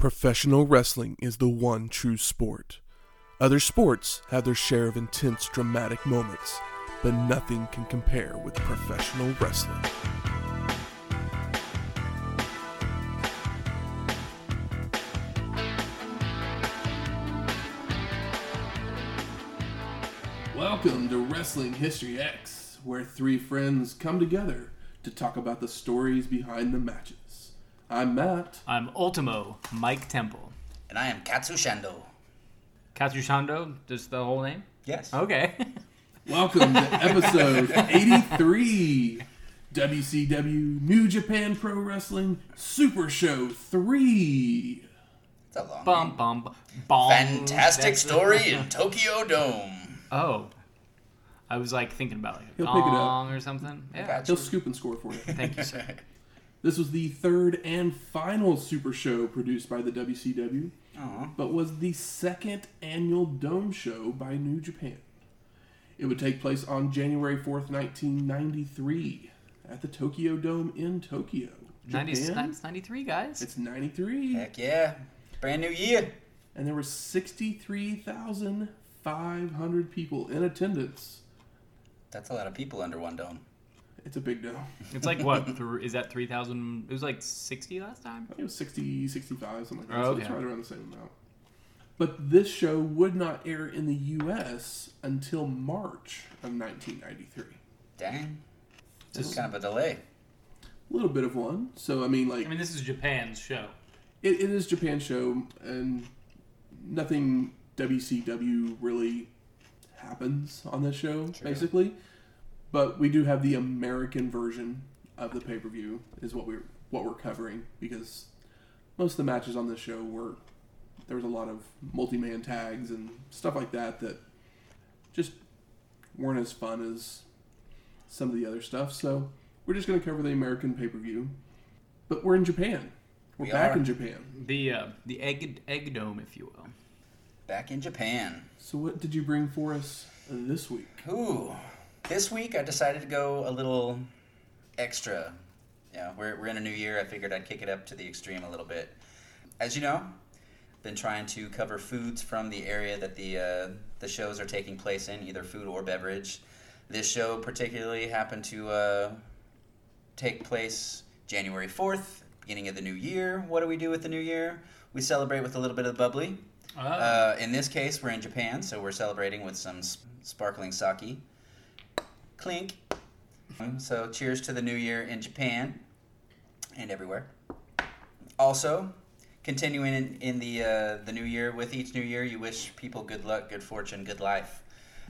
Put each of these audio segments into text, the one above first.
Professional wrestling is the one true sport. Other sports have their share of intense, dramatic moments, but nothing can compare with professional wrestling. Welcome to Wrestling History X, where three friends come together to talk about the stories behind the matches. I'm Matt. I'm Ultimo Mike Temple. And I am Katsushando. Katsushando, just the whole name? Yes. Okay. Welcome to episode 83 WCW New Japan Pro Wrestling Super Show 3. It's a long bum name. bum bum. Fantastic That's- story in Tokyo Dome. Oh. I was like thinking about like a He'll pick it up. gong or something. Yeah. Gotcha. He'll scoop and score for you. Thank you, sir. This was the third and final Super Show produced by the WCW, Aw. but was the second annual Dome Show by New Japan. It would take place on January 4th, 1993, at the Tokyo Dome in Tokyo. 90, Japan? that's 93, guys. It's 93. Heck yeah. Brand new year. and there were 63,500 people in attendance. That's a lot of people under one dome. It's a big dome. It's like what? Th- is that 3,000? It was like 60 last time? I think it was 60, 65, something like that. Oh, So it's okay. right around the same amount. But this show would not air in the U.S. until March of 1993. Dang. This- Just kind of a delay. A little bit of one. So, I mean, like, I mean, this is Japan's show. it, it is Japan show, and nothing WCW really happens on this show, True. basically. But we do have the American version of the pay per view, is what we're what we're covering because most of the matches on this show were there was a lot of multi man tags and stuff like that that just weren't as fun as some of the other stuff. So we're just going to cover the American pay per view, but we're in Japan. We're We back in Japan. The uh, the egg egg dome, if you will. Back in Japan. So what did you bring for us this week? Ooh. This week I decided to go a little extra. Yeah, we're, we're in a new year. I figured I'd kick it up to the extreme a little bit. As you know, been trying to cover foods from the area that the uh, the shows are taking place in, either food or beverage. This show particularly happened to uh, take place January fourth, beginning of the new year. What do we do with the new year? We celebrate with a little bit of bubbly. Oh. Uh, in this case, we're in Japan, so we're celebrating with some sparkling sake. Clink. So, cheers to the new year in Japan and everywhere. Also, continuing in, in the uh, the new year, with each new year, you wish people good luck, good fortune, good life.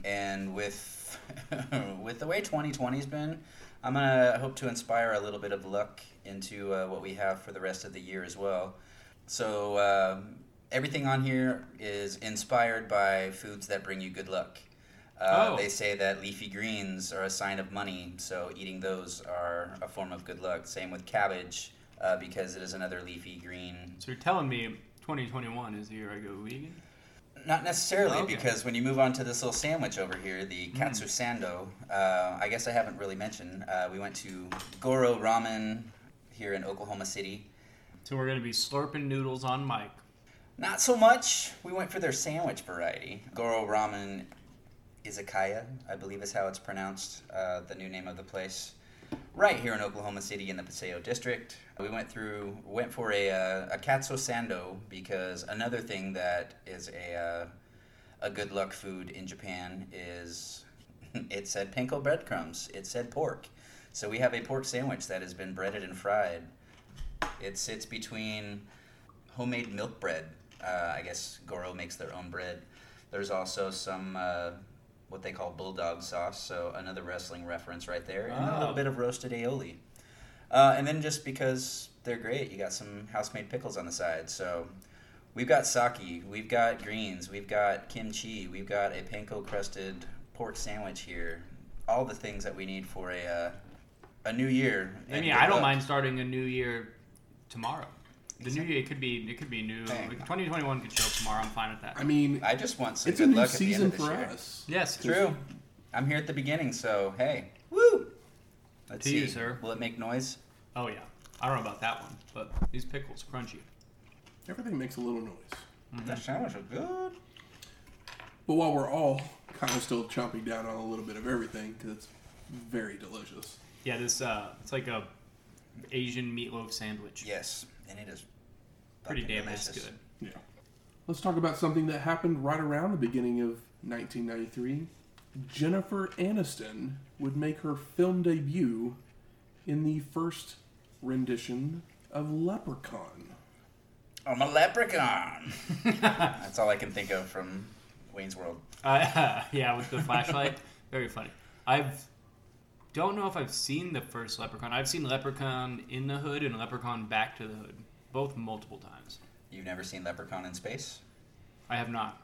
And with with the way 2020's been, I'm gonna hope to inspire a little bit of luck into uh, what we have for the rest of the year as well. So um, everything on here is inspired by foods that bring you good luck. Uh, Oh. They say that leafy greens are a sign of money, so eating those are a form of good luck. Same with cabbage, uh, because it is another leafy green. so you're telling me 2021 is the year I go vegan? Not necessarily, Okay. because when you move on to this little sandwich over here, the katsu sando, uh, I guess I haven't really mentioned. Uh, we went to Goro Ramen here in Oklahoma City. So we're gonna be slurping noodles on Mike. Not so much. We went for their sandwich variety. Goro Ramen Izakaya, I believe is how it's pronounced, uh, the new name of the place. Right here in Oklahoma City in the Paseo district. We went through, went for a, uh, a katsu sando because another thing that is a, uh, a good luck food in Japan is it said panko breadcrumbs, it said pork. So we have a pork sandwich that has been breaded and fried. It sits between homemade milk bread. Uh, I guess Goro makes their own bread. There's also some uh, what they call bulldog sauce, so another wrestling reference right there, and a Oh. little bit of roasted aioli. Uh, and then just because they're great, you got some house-made pickles on the side. So we've got sake, we've got greens, we've got kimchi, we've got a panko crusted pork sandwich here. All the things that we need for a uh, a new year. I mean, I don't luck. mind starting a new year tomorrow. The new year it could be it could be new. Hey. 2021 could show up tomorrow. I'm fine with that. I mean, I just want some it's a good new luck at the end season of this for year. us. yes, True. I'm here at the beginning, so hey, woo! Let's To see. you, sir. Will it make noise? Oh yeah. I don't know about that one, but these pickles crunchy. Everything makes a little noise. That sandwich was good. But while we're all kind of still chomping down on a little bit of everything, because it's very delicious. Yeah, this uh, it's like a Asian meatloaf sandwich. Yes, and it is Pretty damn delicious. good. Yeah. Let's talk about something that happened right around the beginning of 1993. Jennifer Aniston would make her film debut in the first rendition of Leprechaun. I'm a leprechaun. That's all I can think of from Wayne's World. Uh, yeah, with the flashlight, very funny. I've don't know if I've seen the first Leprechaun. I've seen Leprechaun in the Hood and Leprechaun Back to the Hood, both multiple times. You've never seen Leprechaun in Space? I have not.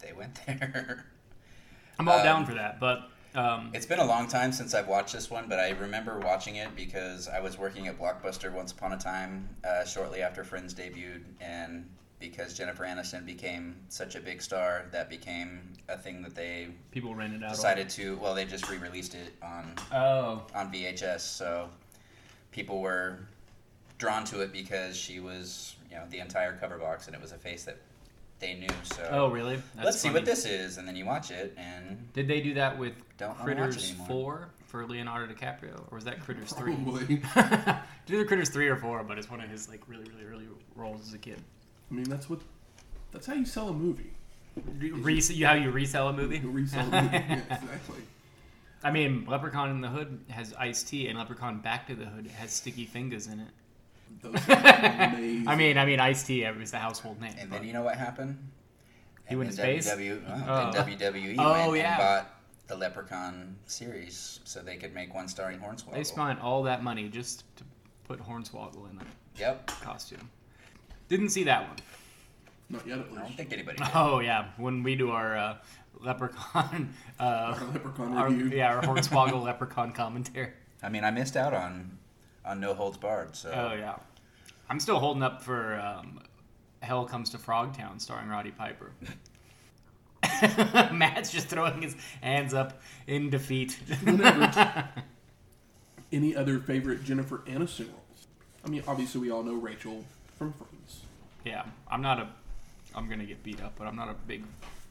They went there. I'm all Um, down for that, but um, It's been a long time since I've watched this one, but I remember watching it because I was working at Blockbuster once upon a time, uh, shortly after Friends debuted, and because Jennifer Aniston became such a big star, that became a thing that they people rented out. decided to. Well, they just re-released it on Oh, on VHS, so people were drawn to it because she was, you know, the entire cover box, and it was a face that they knew. So oh, really? That's let's see what this is, and then you watch it, and Did they do that with Don't wanna watch it Critters. Four for Leonardo DiCaprio, or was that Critters Three? Probably. Did either Critters Three or Four, but it's one of his like really, really, really roles as a kid. I mean, that's what. That's how you sell a movie. Re- you how you resell a movie? You resell a movie. yeah, exactly. I mean, Leprechaun in the Hood has Ice-T, and Leprechaun Back to the Hood has Sticky Fingaz in it. Those amazing. I mean, I mean, Ice-T is the household name. and but- then you know what happened? He And oh. went to space? WW, well, Oh. then WWE Oh, went yeah. and bought the Leprechaun series so they could make one starring Hornswoggle. they spent all that money just to put Hornswoggle in the Yep. costume. Didn't see that one. Not yet, at I don't think anybody did. Oh yeah, when we do our uh, Leprechaun, uh, Our Leprechaun our, review. yeah, our Hornswoggle Leprechaun commentary. I mean, I missed out on on No Holds Barred. So Oh yeah, I'm still holding up for um, Hell Comes to Frogtown, starring Roddy Piper. Matt's just throwing his hands up in defeat. Any other favorite Jennifer Aniston roles? I mean, obviously we all know Rachel from Friends. yeah, I'm not a. I'm gonna get beat up, but I'm not a big,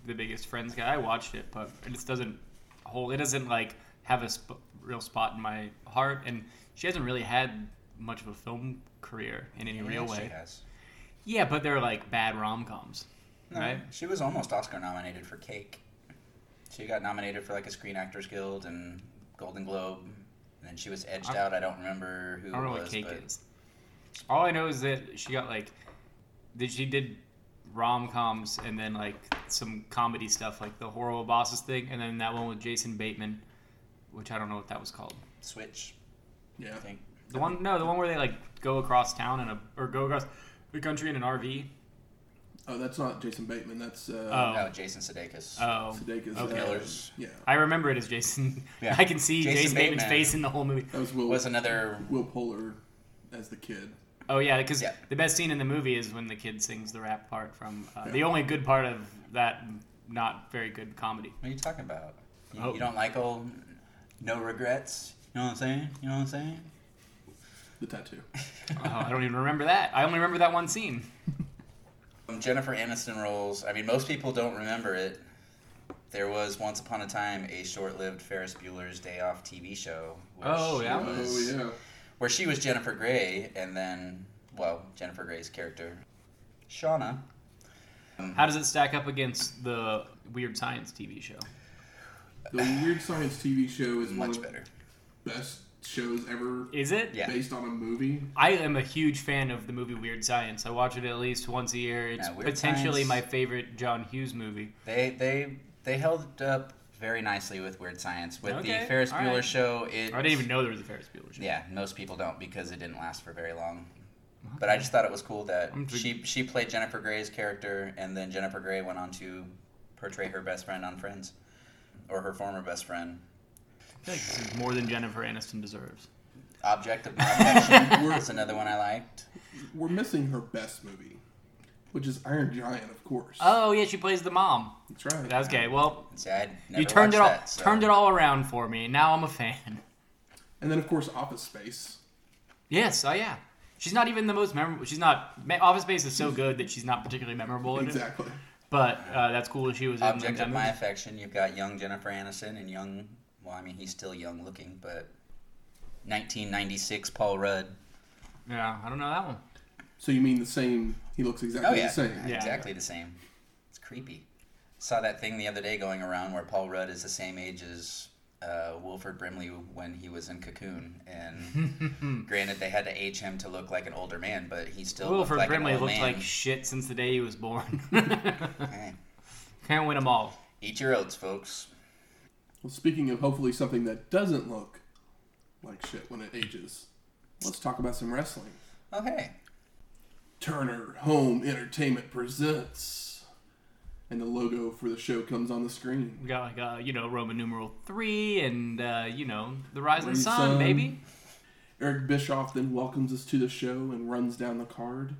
the biggest Friends guy. I watched it, but it just doesn't hold. It doesn't like have a sp- real spot in my heart, and she hasn't really had much of a film career in any Yeah, real she way. has. Yeah, but they're like bad rom coms, No, right? She was almost Oscar nominated for Cake. She got nominated for like a Screen Actors Guild and Golden Globe, and then she was edged I- out. I don't remember who I don't know it what was, cake but is. All I know is that she got like, that she did rom coms and then like some comedy stuff, like the horrible bosses thing, and then that one with Jason Bateman, which I don't know what that was called. Switch. Yeah. I think. The one, no, the one where they like go across town in a or go across the country in an RV. Oh, that's not Jason Bateman. That's uh, Oh. No, Jason Sudeikis. Oh, Sudeikis. okay. uh, Killers. yeah. I remember it as Jason. Yeah. I can see Jason Jason, Bateman's Bateman. face in the whole movie. That was Will. was another. Will Poulter as the kid. Oh yeah, because Yeah. the best scene in the movie is when the kid sings the rap part from uh, Yeah. the only good part of that not very good comedy. What are you talking about? You, Oh. you don't like old no regrets? You know what I'm saying? You know what I'm saying? The tattoo. oh, I don't even remember that. I only remember that one scene. Um, Jennifer Aniston roles. I mean, most people don't remember it. There was once upon a time a short-lived Ferris Bueller's Day Off TV show. Where Oh, yeah? was- Oh yeah. Where she was Jennifer Grey, and then, well, Jennifer Grey's character, Shauna. How does it stack up against the Weird Science TV show? The Weird Science TV show is one much of better. the best shows ever Is it? Yeah. based on a movie. I am a huge fan of the movie Weird Science. I watch it at least once a year. It's Yeah, potentially Science- my favorite John Hughes movie. They they they held up very nicely with Weird Science. With Okay, the Ferris Bueller right. show, it I didn't even know there was a Ferris Bueller show. Yeah, most people don't because it didn't last for very long. But I just thought it was cool that I'm tr- she she played Jennifer Grey's character, and then Jennifer Grey went on to portray her best friend on Friends, or her former best friend. I feel like this is more than Jennifer Aniston deserves. Object of My Affection was another one I liked. We're missing her best movie, which is Iron Giant, of course. Oh yeah, she plays the mom. That's right. That's okay. Well, See, you turned it all that, so- turned it all around for me. Now I'm a fan. And then of course Office Space. Yes. Oh yeah. She's not even the most memorable. She's not. Office Space is so good that she's not particularly memorable in it. Exactly. But uh, that's cool that she was in Object that of my movie. affection. You've got young Jennifer Aniston and young. Well, I mean, he's still young looking, but 1996 Paul Rudd. Yeah, I don't know that one. So you mean the same? He looks exactly Oh yeah, the same. Yeah. exactly the same. It's creepy. Saw that thing the other day going around where Paul Rudd is the same age as uh, Wilford Brimley when he was in Cocoon, and granted they had to age him to look like an older man, but he still Wilford looked like Brimley an old looked man. like shit since the day he was born. Hey, Can't win them all. eat your oats, folks. Well, speaking of hopefully something that doesn't look like shit when it ages, let's talk about some wrestling. Oh hey, Turner Home Entertainment presents, and the logo for the show comes on the screen. We got like uh, you know Roman numeral three and uh, you know the rising Rising sun, sun. baby. Eric Bischoff then welcomes us to the show and runs down the card.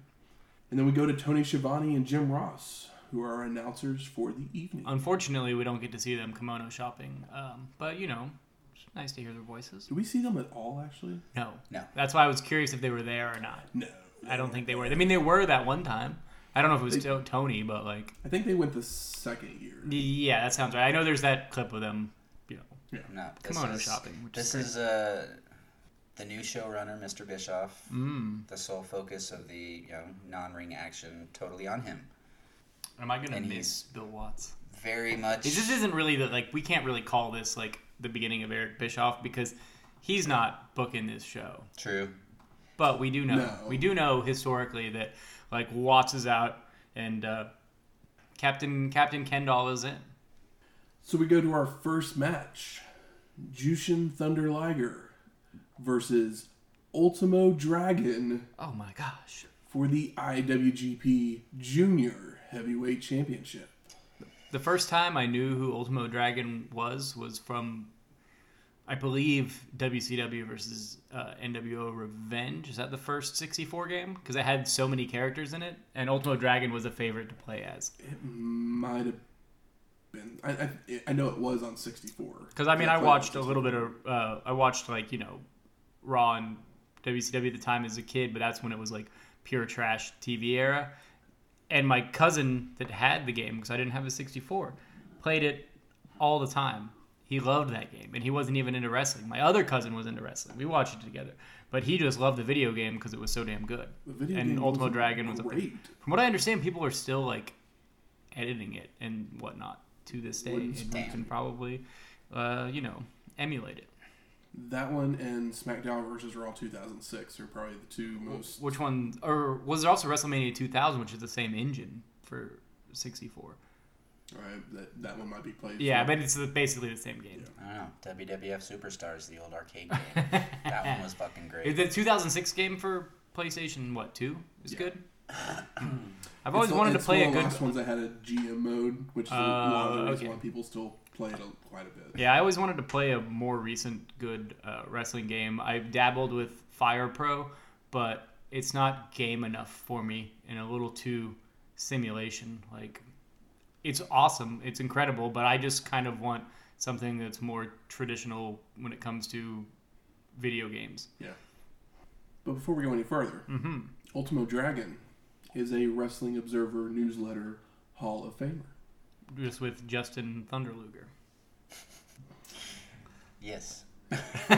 And then we go to Tony Schiavone and Jim Ross, who are our announcers for the evening. Unfortunately, we don't get to see them kimono shopping, um, but you know, it's nice to hear their voices. Do we see them at all, actually? No, No. That's why I was curious if they were there or not. No. I don't think they were. I mean, they were that one time. I don't know if it was They- Tony, but like, I think they went the second year. yeah, that sounds right. I know there's that clip of them, you know, no. This kimono is, shopping. Which This is, is uh, the new showrunner, Mr. Bischoff. mm. The sole focus of the you know, non-ring action totally on him. Am I gonna and miss Bill Watts? Very much. This isn't really the like we can't really call this like the beginning of Eric Bischoff because he's not booking this show. True. But we do know No. we do know historically that like Watts is out and uh, Captain Captain Kendall is in. So we go to our first match Jushin Thunder Liger versus Ultimo Dragon Oh my gosh. for the IWGP Junior Heavyweight Championship. The first time I knew who Ultimo Dragon was was from, I believe, WCW versus uh, NWO Revenge. Is that the first 64 game? Because it had so many characters in it, and Ultimo Dragon was a favorite to play as. It might have been. I, I, I know it was on 64. Because I mean, I played watched a little bit of, uh, I watched like you know, Raw and WCW at the time as a kid, but that's when it was like pure trash TV era. And my cousin that had the game, because I didn't have a 64, played it all the time. He loved that game, and he wasn't even into wrestling. My other cousin was into wrestling. We watched it together, but he just loved the video game because it was so damn good. The video and game Ultimo was Dragon was a great. From what I understand, people are still like editing it and whatnot to this day, and you can probably, uh, you know, emulate it. That one and SmackDown versus Raw 2006 are probably the two most. Which one? Or was there also WrestleMania 2000, which is the same engine for 64? Right, that, that one might be played. Yeah, for- but it's basically the same game. I don't know. WWF Superstars, the old arcade game. that one was fucking great. The 2006 game for PlayStation, what two is Yeah. good? I've It's always the- wanted to play one a of the good. last ones that had a GM mode, which is Uh, one of the reasons okay. why people still play it a, quite a bit. Yeah, I always wanted to play a more recent good uh, wrestling game. I've dabbled with Fire Pro, but it's not game enough for me and a little too simulation. Like, it's awesome, it's incredible, but I just kind of want something that's more traditional when it comes to video games. Yeah. But before we go any further, mm-hmm. Ultimo Dragon is a Wrestling Observer newsletter Hall of Famer. Just with Justin Thunderluger. Yes.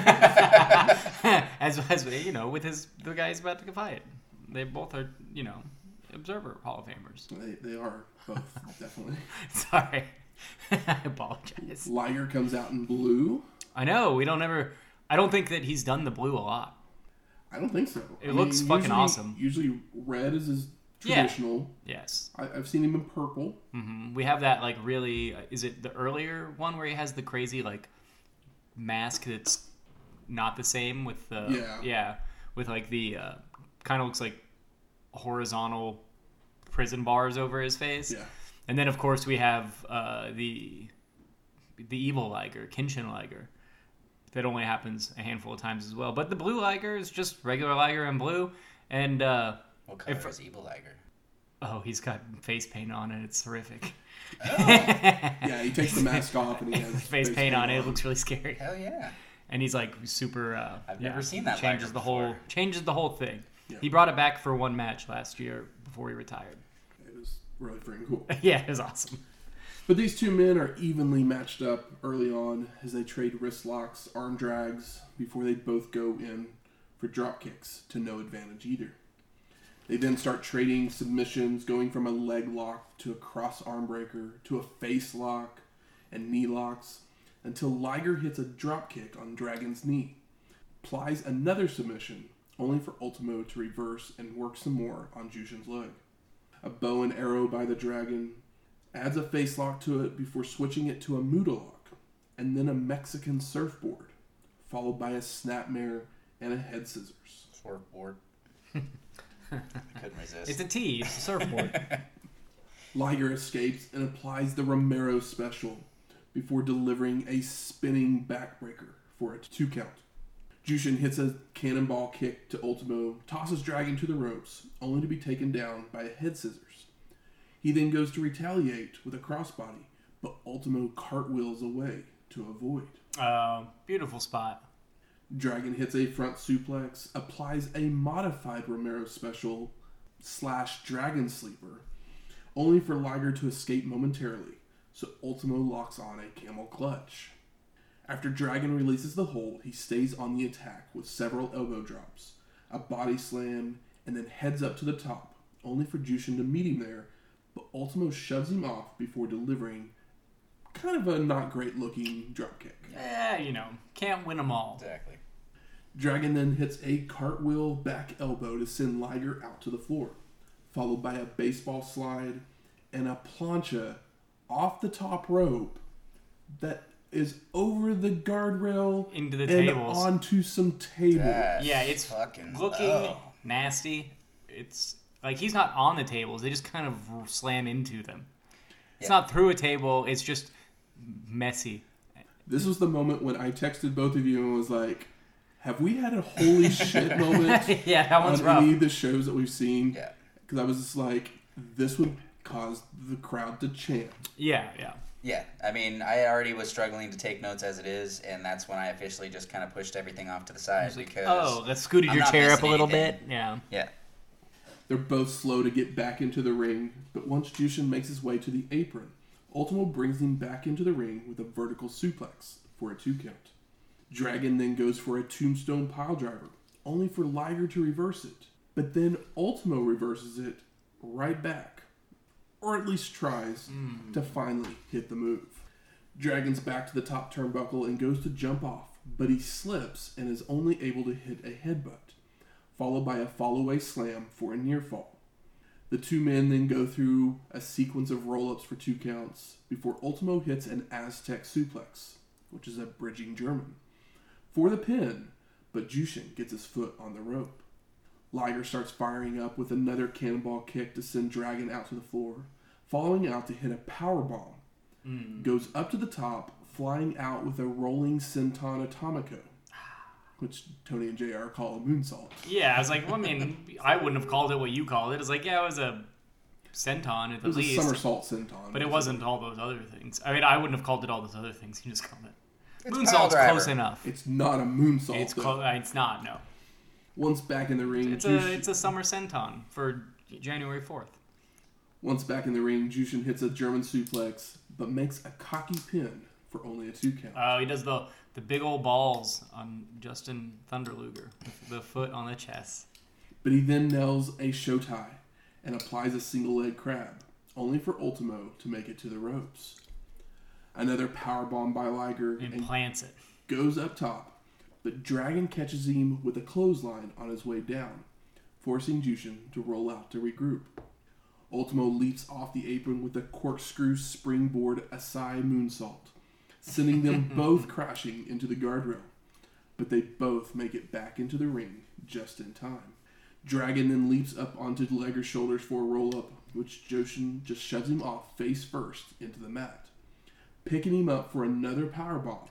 as, as you know, with his the guy he's about to fight. They both are, you know, Observer Hall of Famers. They, they are both, definitely. Sorry. I apologize. Liger comes out in blue. I know, we don't ever I don't think that he's done the blue a lot. I don't think so. It I looks fucking usually- awesome. Usually red is his Yeah. traditional. Yes. I, I've seen him in purple. hmm We have that like really is it the earlier one where he has the crazy like mask that's not the same with the Yeah. yeah with like the uh, kind of looks like horizontal prison bars over his face. Yeah. And then of course we have uh, the the evil Liger, Kishin Liger. That only happens a handful of times as well. But the blue Liger is just regular Liger in blue. And uh, What color If- is Evil Liger? oh, he's got face paint on and it's horrific. Yeah, he takes the mask off and he has face paint on it. It looks really scary. Hell yeah. And he's like super. Uh, I've yeah, never seen that Changes Liger the whole changes the whole thing. Yeah. He brought it back for one match last year before he retired. It was really freaking cool. yeah, it was awesome. But these two men are evenly matched up early on as they trade wrist locks, arm drags, before they both go in for drop kicks to no advantage either. They then start trading submissions, going from a leg lock to a cross arm breaker to a face lock and knee locks, until Liger hits a drop kick on Dragon's knee, plies another submission, only for Ultimo to reverse and work some more on Jushin's leg. A bow and arrow by the Dragon, adds a face lock to it before switching it to a Muta lock, and then a Mexican surfboard, followed by a snapmare and a head scissors. Surfboard. Couldn't resist. It's a T. It's a surfboard. Liger escapes and applies the Romero special before delivering a spinning backbreaker for a two count. Jushin hits a cannonball kick to Ultimo, tosses Dragon to the ropes, only to be taken down by a head scissors. He then goes to retaliate with a crossbody, but Ultimo cartwheels away to avoid. uh, beautiful spot. Dragon hits a front suplex, applies a modified Romero special slash Dragon Sleeper, only for Liger to escape momentarily, so Ultimo locks on a camel clutch. After Dragon releases the hold, he stays on the attack with several elbow drops, a body slam, and then heads up to the top, only for Jushin to meet him there, but Ultimo shoves him off before delivering kind of a not great looking dropkick. Yeah, you know, can't win them all. exactly. Dragon then hits a cartwheel back elbow to send Liger out to the floor, followed by a baseball slide and a plancha off the top rope that is over the guardrail Into the and tables. onto some tables. That's Yeah, it's fucking Looking low. nasty. It's like he's not on the tables. They just kind of slam into them. It's Yeah. not through a table. It's just messy. This was the moment when I texted both of you and was like, "Have we had a holy shit moment yeah, that one's on rough. any of the shows that we've seen?" Yeah. Because I was just like, "This would cause the crowd to chant." Yeah, yeah. Yeah, I mean, I already was struggling to take notes as it is, and that's when I officially just kind of pushed everything off to the side It's like, because oh, that scooted I'm your not chair up a little anything. bit. Yeah. yeah, They're both slow to get back into the ring, but once Jushin makes his way to the apron, Ultimo brings him back into the ring with a vertical suplex for a two count. Dragon then goes for a tombstone piledriver, only for Liger to reverse it. But then Ultimo reverses it right back, or at least tries to mm. finally hit the move. Dragon's back to the top turnbuckle and goes to jump off, but he slips and is only able to hit a headbutt followed by a follow-away slam for a near fall. The two men then go through a sequence of roll-ups for two counts before Ultimo hits an Aztec suplex, which is a bridging German, for the pin, but Jushin gets his foot on the rope. Liger starts firing up with another cannonball kick to send Dragon out to the floor, following out to hit a power bomb. Hmm. Goes up to the top, flying out with a rolling senton atomico, which Tony and JR call a moonsault. Yeah, I was like, well, I mean, I wouldn't have called it what you called it. It's like, yeah, it was a senton at the It the was a least, somersault senton. but it wasn't all those other things. I mean, I wouldn't have called it all those other things. You just called it It's moonsault's piledriver. close enough. It's not a moonsault. It's though. close. It's not. No, Once back in the ring, it's Jush- a it's a summer senton for January fourth. Once back in the ring, Jushin hits a German suplex, but makes a cocky pin for only a two count. Oh, he does the the big old balls on Justin Thunderluger, the foot on the chest. But he then nails a shotei and applies a single leg crab, only for Ultimo to make it to the ropes. Another power bomb by Liger and and plants it. goes up top, but Dragon catches him with a clothesline on his way down, forcing Jushin to roll out to regroup. Ultimo leaps off the apron with a corkscrew springboard Asai moonsault, sending them both crashing into the guardrail. But they both make it back into the ring just in time. Dragon then leaps up onto Liger's shoulders for a roll up, which Jushin just shoves him off face first into the mat, picking him up for another powerbomb.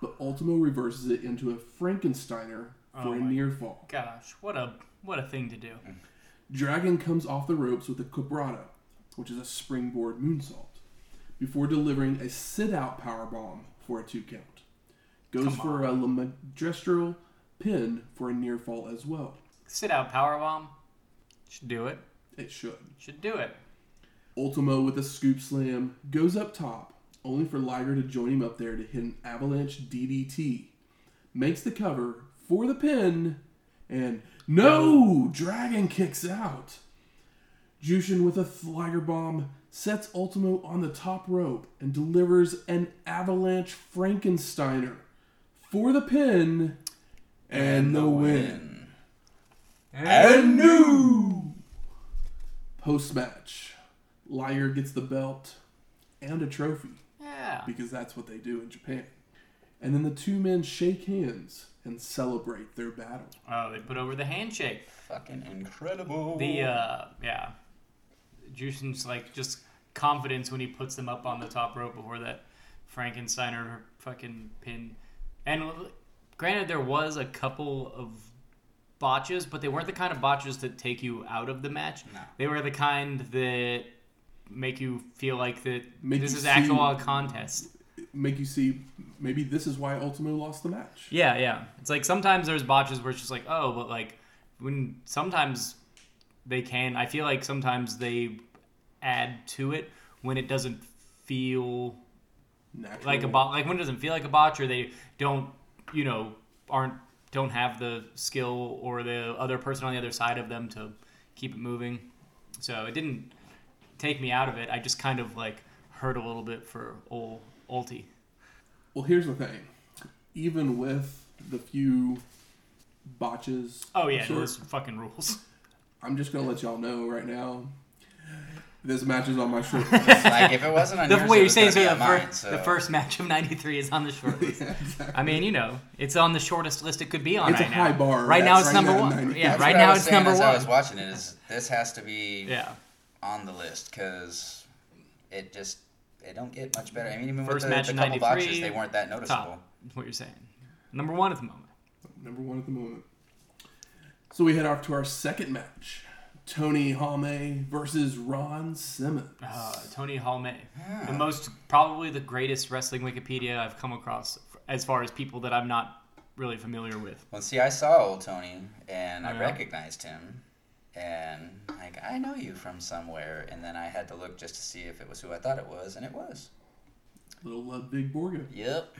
but Ultimo reverses it into a Frankensteiner for Oh a near fall. Gosh, what a what a thing to do. Mm. Dragon comes off the ropes with a Cabrata, which is a springboard moonsault, before delivering a sit out power bomb for a two count. Goes Come for a La Magistral pin for a near fall as well. sit out power bomb. Should do it. It should. Should do it. Ultimo with a scoop slam goes up top, only for Liger to join him up there to hit an avalanche DDT. Makes the cover for the pin, and no! Dragon kicks out. Jushin with a Liger bomb sets Ultimo on the top rope and delivers an avalanche Frankensteiner for the pin and, the win. And new post match, Liger gets the belt and a trophy Yeah. because that's what they do in Japan. And then the two men shake hands and celebrate their battle. Oh, they put over the handshake. Fucking incredible. The uh, yeah, Jushin's like just confidence when he puts them up on the top rope before that Frankensteiner fucking pin. And granted, there was a couple of botches, but they weren't the kind of botches that take you out of the match. No. They were the kind that make you feel like that Make this is actual a contest. Make you see maybe this is why Ultimo lost the match. Yeah, yeah. It's like sometimes there's botches where it's just like, oh, but like when sometimes they can. I feel like sometimes they add to it when it doesn't feel Natural. like a bot. Like when it doesn't feel like a botch, or they don't, you know, aren't don't have the skill or the other person on the other side of them to keep it moving. So it didn't take me out of it. I just kind of like hurt a little bit for old Ulti. Well, here's the thing. Even with the few botches, Oh yeah, sure, those fucking rules. I'm just gonna let y'all know right now. This match is on my short list. like if it wasn't on The yours, way it you're saying so the, on fir- so. the first match of '93 is on the short list. Yeah, exactly. I mean, you know, it's on the shortest list it could be on It's a right now. high bar. Right now, it's right number now, one. Yeah, That's right what I now was it's saying number as one. I was watching it. Is this has to be Yeah, on the list because it just it don't get much better. I mean, even First with the, match the in couple 93, botches, they weren't that noticeable. top. Is what you're saying. Number one at the moment. Number one at the moment. So we head off to our second match. Tony Halme versus Ron Simmons. Uh, Tony Halme, the most probably the greatest wrestling Wikipedia I've come across as far as people that I'm not really familiar with. Well, see, I saw old Tony and I Yeah. recognized him, and like I know you from somewhere, and then I had to look just to see if it was who I thought it was, and it was. Little uh, Ludwig Borga. Yep.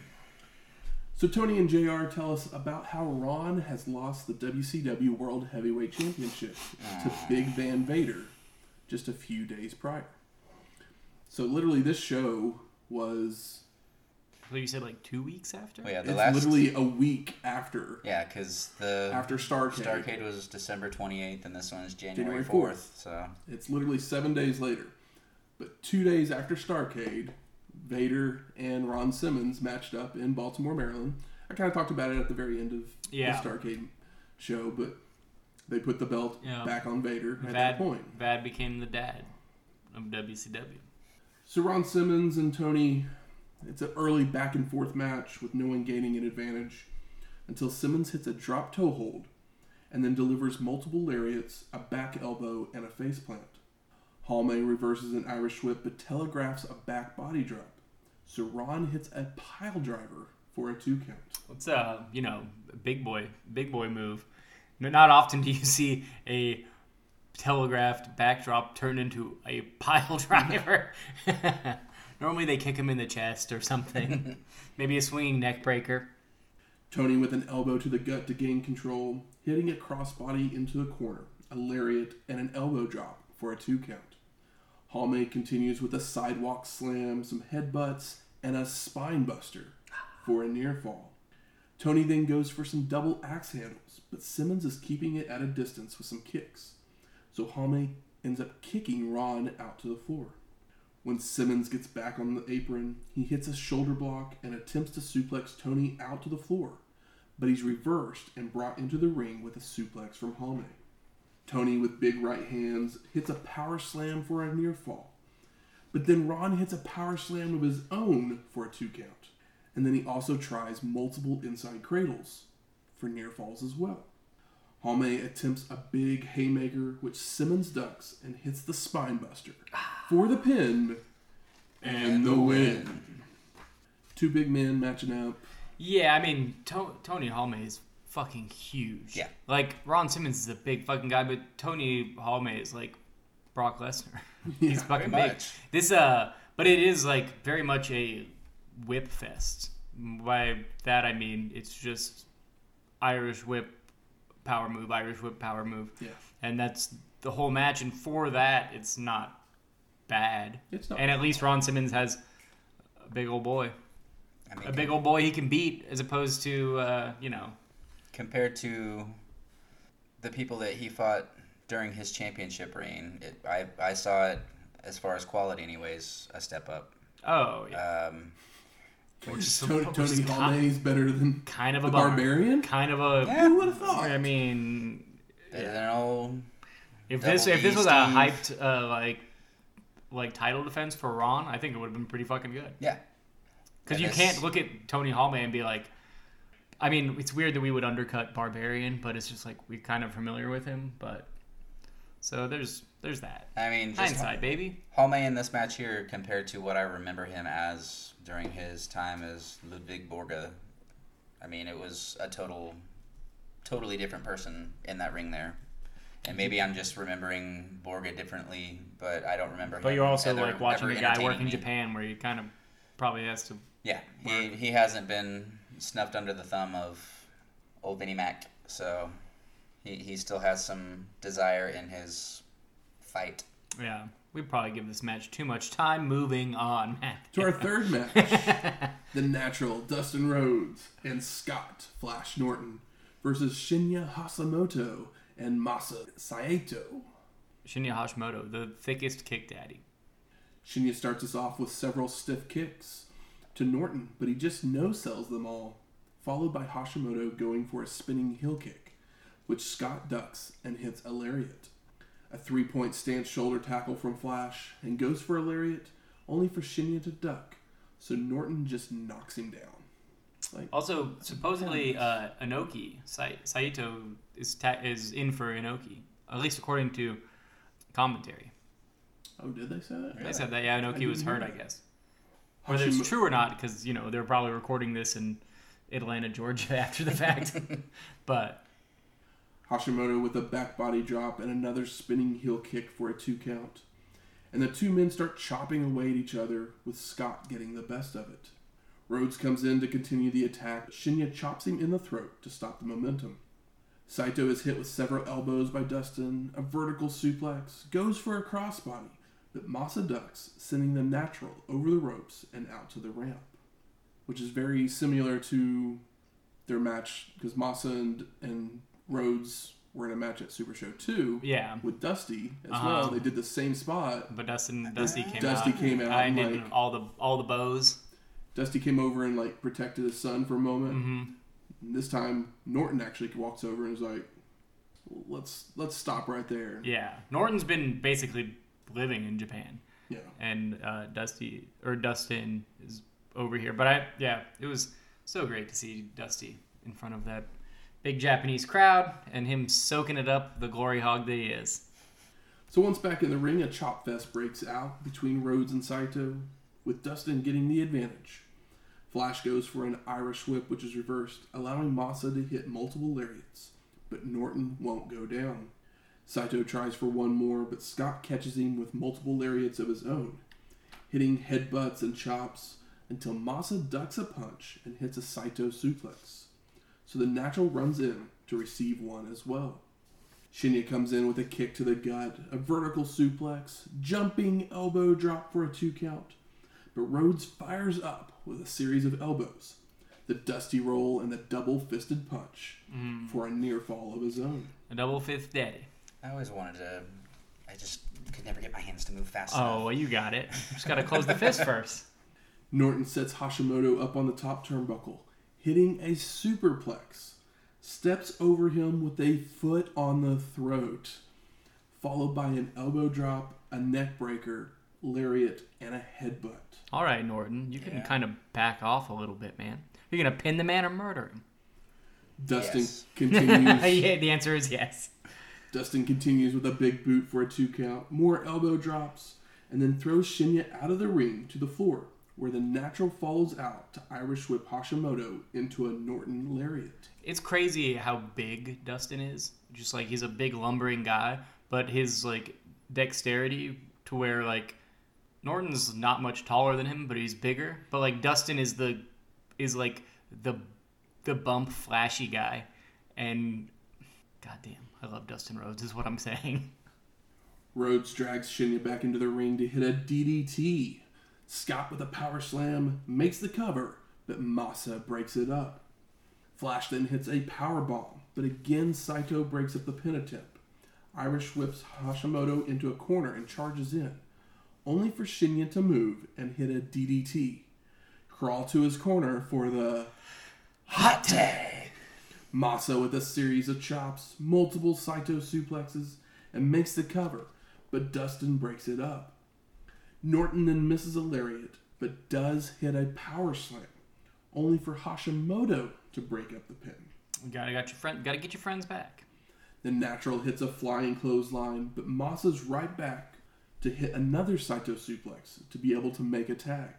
So Tony and JR tell us about how Ron has lost the WCW World Heavyweight Championship to ah. Big Van Vader just a few days prior. So literally this show was So you said like two weeks after. Oh, yeah, the it's last. literally a week after Yeah, because the after Starcade. Starcade was December 28th, and this one is January, January 4th. So It's literally seven days later. But two days after Starcade, Vader and Ron Simmons matched up in Baltimore, Maryland. I kind of talked about it at the very end of Yeah. the Starcade show, but they put the belt Yeah. back on Vader at Vad, that point. Vad became the dad of WCW. So Ron Simmons and Tony, it's an early back and forth match with no one gaining an advantage until Simmons hits a drop toe hold and then delivers multiple lariats, a back elbow, and a face plant. Halme reverses an Irish whip but telegraphs a back body drop. So Ron hits a pile driver for a two count. It's a you know big boy, big boy move. Not often do you see a telegraphed backdrop turn into a pile driver. Normally they kick him in the chest or something. Maybe a swinging neck breaker. Tony with an elbow to the gut to gain control, hitting a crossbody into the corner, a lariat, and an elbow drop for a two count. Halme continues with a sidewalk slam, some headbutts, and a spine buster for a near fall. Tony then goes for some double axe handles, but Simmons is keeping it at a distance with some kicks. So Halme ends up kicking Ron out to the floor. When Simmons gets back on the apron, he hits a shoulder block and attempts to suplex Tony out to the floor, but he's reversed and brought into the ring with a suplex from Halme. Tony, with big right hands, hits a power slam for a near fall. But then Ron hits a power slam of his own for a two count. And then he also tries multiple inside cradles for near falls as well. Halme attempts a big haymaker, which Simmons ducks and hits the spine buster for the pin and the win. Two big men matching up. Yeah, I mean to- Tony Halme is fucking huge. Yeah. Like Ron Simmons is a big fucking guy, but Tony Halme is like Brock Lesnar. He's Yeah, fucking pretty big. much. This uh, but it is like very much a whip fest. By that I mean it's just Irish whip, power move, Irish whip, power move, Yeah. and that's the whole match. And for that, it's not bad. It's not And at least Ron Simmons has a big old boy, I mean, a big old boy he can beat, as opposed to uh, you know compared to the people that he fought during his championship reign, it, I I saw it as far as quality, anyways, a step up. Oh yeah, Um, which is Tony, which Tony is ki- Halme's better than kind of a the bummer. Barbarian. Kind of a. Yeah. Who would have thought? I mean, better yeah. than old. if this if this was a hyped uh, like like title defense for Ron, I think it would have been pretty fucking good. Yeah. Because you can't look at Tony Halme and be like, I mean, it's weird that we would undercut Barbarian, but it's just like we're kind of familiar with him. But so there's there's that I mean, just hindsight, baby. Halme in this match here compared to what I remember him as during his time as Ludwig Borga. I mean, it was a total, totally different person in that ring there. And maybe I'm just remembering Borga differently, but I don't remember. But you're also ever- like watching a guy work in me. Japan where he kind of probably has to. Yeah, he, he hasn't been snuffed under the thumb of old Vinnie Mac, so he, he still has some desire in his fight. Yeah, we'd probably give this match too much time. Moving on. To our third match, the natural Dustin Rhodes and Scott Flash Norton versus Shinya Hashimoto and Masa Saito. Shinya Hashimoto, the thickest kick daddy. Shinya starts us off with several stiff kicks to Norton, but he just no sells them all, followed by Hashimoto going for a spinning heel kick, which Scott ducks and hits a lariat. A three point stance shoulder tackle from Flash and goes for a lariat, only for Shinya to duck, so Norton just knocks him down. Like, Also, supposedly, uh, Inoki Sai- Saito is ta- is in for Inoki, at least according to commentary. oh, did they say that? They said that yeah, Inoki was hurt, I guess. Whether it's true or not, because you know they're probably recording this in Atlanta, Georgia, after the fact. but Hashimoto with a back body drop and another spinning heel kick for a two count. And the two men start chopping away at each other, with Scott getting the best of it. Rhodes comes in to continue the attack. Shinya chops him in the throat to stop the momentum. Saito is hit with several elbows by Dustin, a vertical suplex, goes for a crossbody, but Masa ducks, sending the natural over the ropes and out to the ramp, which is very similar to their match because Masa and, and Rhodes were in a match at Super Show 2 yeah, with Dusty as Uh-huh. well. They did the same spot. but Dustin Dusty came Dusty out. came out I and, did like- all the all the bows. Dusty came over and like protected his son for a moment. hmm And this time Norton actually walks over and is like, "Let's let's stop right there." Yeah, Norton's been basically living in Japan. Yeah. and uh, Dusty or Dustin is over here. But I, yeah, it was so great to see Dusty in front of that big Japanese crowd and him soaking it up, the glory hog that he is. So once back in the ring, a chop fest breaks out between Rhodes and Saito, with Dustin getting the advantage. Flash goes for an Irish whip, which is reversed, allowing Masa to hit multiple lariats, but Norton won't go down. Saito tries for one more, but Scott catches him with multiple lariats of his own, hitting headbutts and chops until Masa ducks a punch and hits a Saito suplex. So the natural runs in to receive one as well. Shinya comes in with a kick to the gut, a vertical suplex, jumping elbow drop for a two count. But Rhodes fires up with a series of elbows, the dusty roll, and the double fisted punch mm. for a near fall of his own. A double fifth daddy. I always wanted to. I just could never get my hands to move fast Oh, enough. well, you got it. Just got to close the fist first. Norton sets Hashimoto up on the top turnbuckle, hitting a superplex, steps over him with a foot on the throat, followed by an elbow drop, a neck breaker, lariat, and a headbutt. All right, Norton, you can Yeah. kind of back off a little bit, man. You're gonna pin the man or murder him. Dustin Yes. continues. yeah, the answer is yes. Dustin continues with a big boot for a two count, more elbow drops, and then throws Shinya out of the ring to the floor, where the natural falls out to Irish whip Hashimoto into a Norton lariat. It's crazy how big Dustin is. Just like he's a big lumbering guy, but his like dexterity to where like Norton's not much taller than him, but he's bigger. But like Dustin is the is like the the bump flashy guy, and goddamn, I love Dustin Rhodes. Is what I'm saying. Rhodes drags Shinya back into the ring to hit a DDT. Scott with a power slam makes the cover, but Masa breaks it up. Flash then hits a power bomb, but again Saito breaks up the pin attempt. Irish whips Hashimoto into a corner and charges in, only for Shinya to move and hit a DDT. Crawl to his corner for the Hot tag. Masa with a series of chops, multiple Saito suplexes, and makes the cover, but Dustin breaks it up. Norton then misses a lariat, but does hit a power slam, only for Hashimoto to break up the pin. You gotta got your friend. Gotta get your friends back. The natural hits a flying clothesline, but Masa's right back to hit another Saito suplex to be able to make a tag.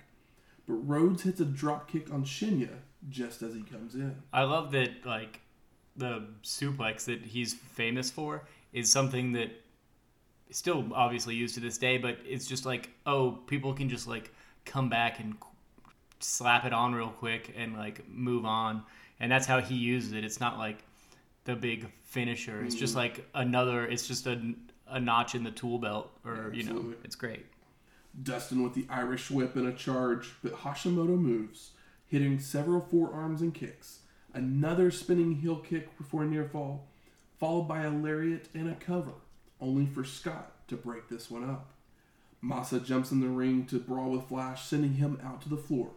But Rhodes hits a drop kick on Shinya just as he comes in. I love that like the suplex that he's famous for is something that still obviously used to this day, but it's just like oh, people can just like come back and slap it on real quick and like move on, and that's how he uses it. It's not like the big finisher. It's just mm-hmm. like another. It's just a a notch in the tool belt, or you know, it's great. Dustin with the Irish whip and a charge, but Hashimoto moves, hitting several forearms and kicks. Another spinning heel kick before a near fall, followed by a lariat and a cover, only for Scott to break this one up. Masa jumps in the ring to brawl with Flash, sending him out to the floor,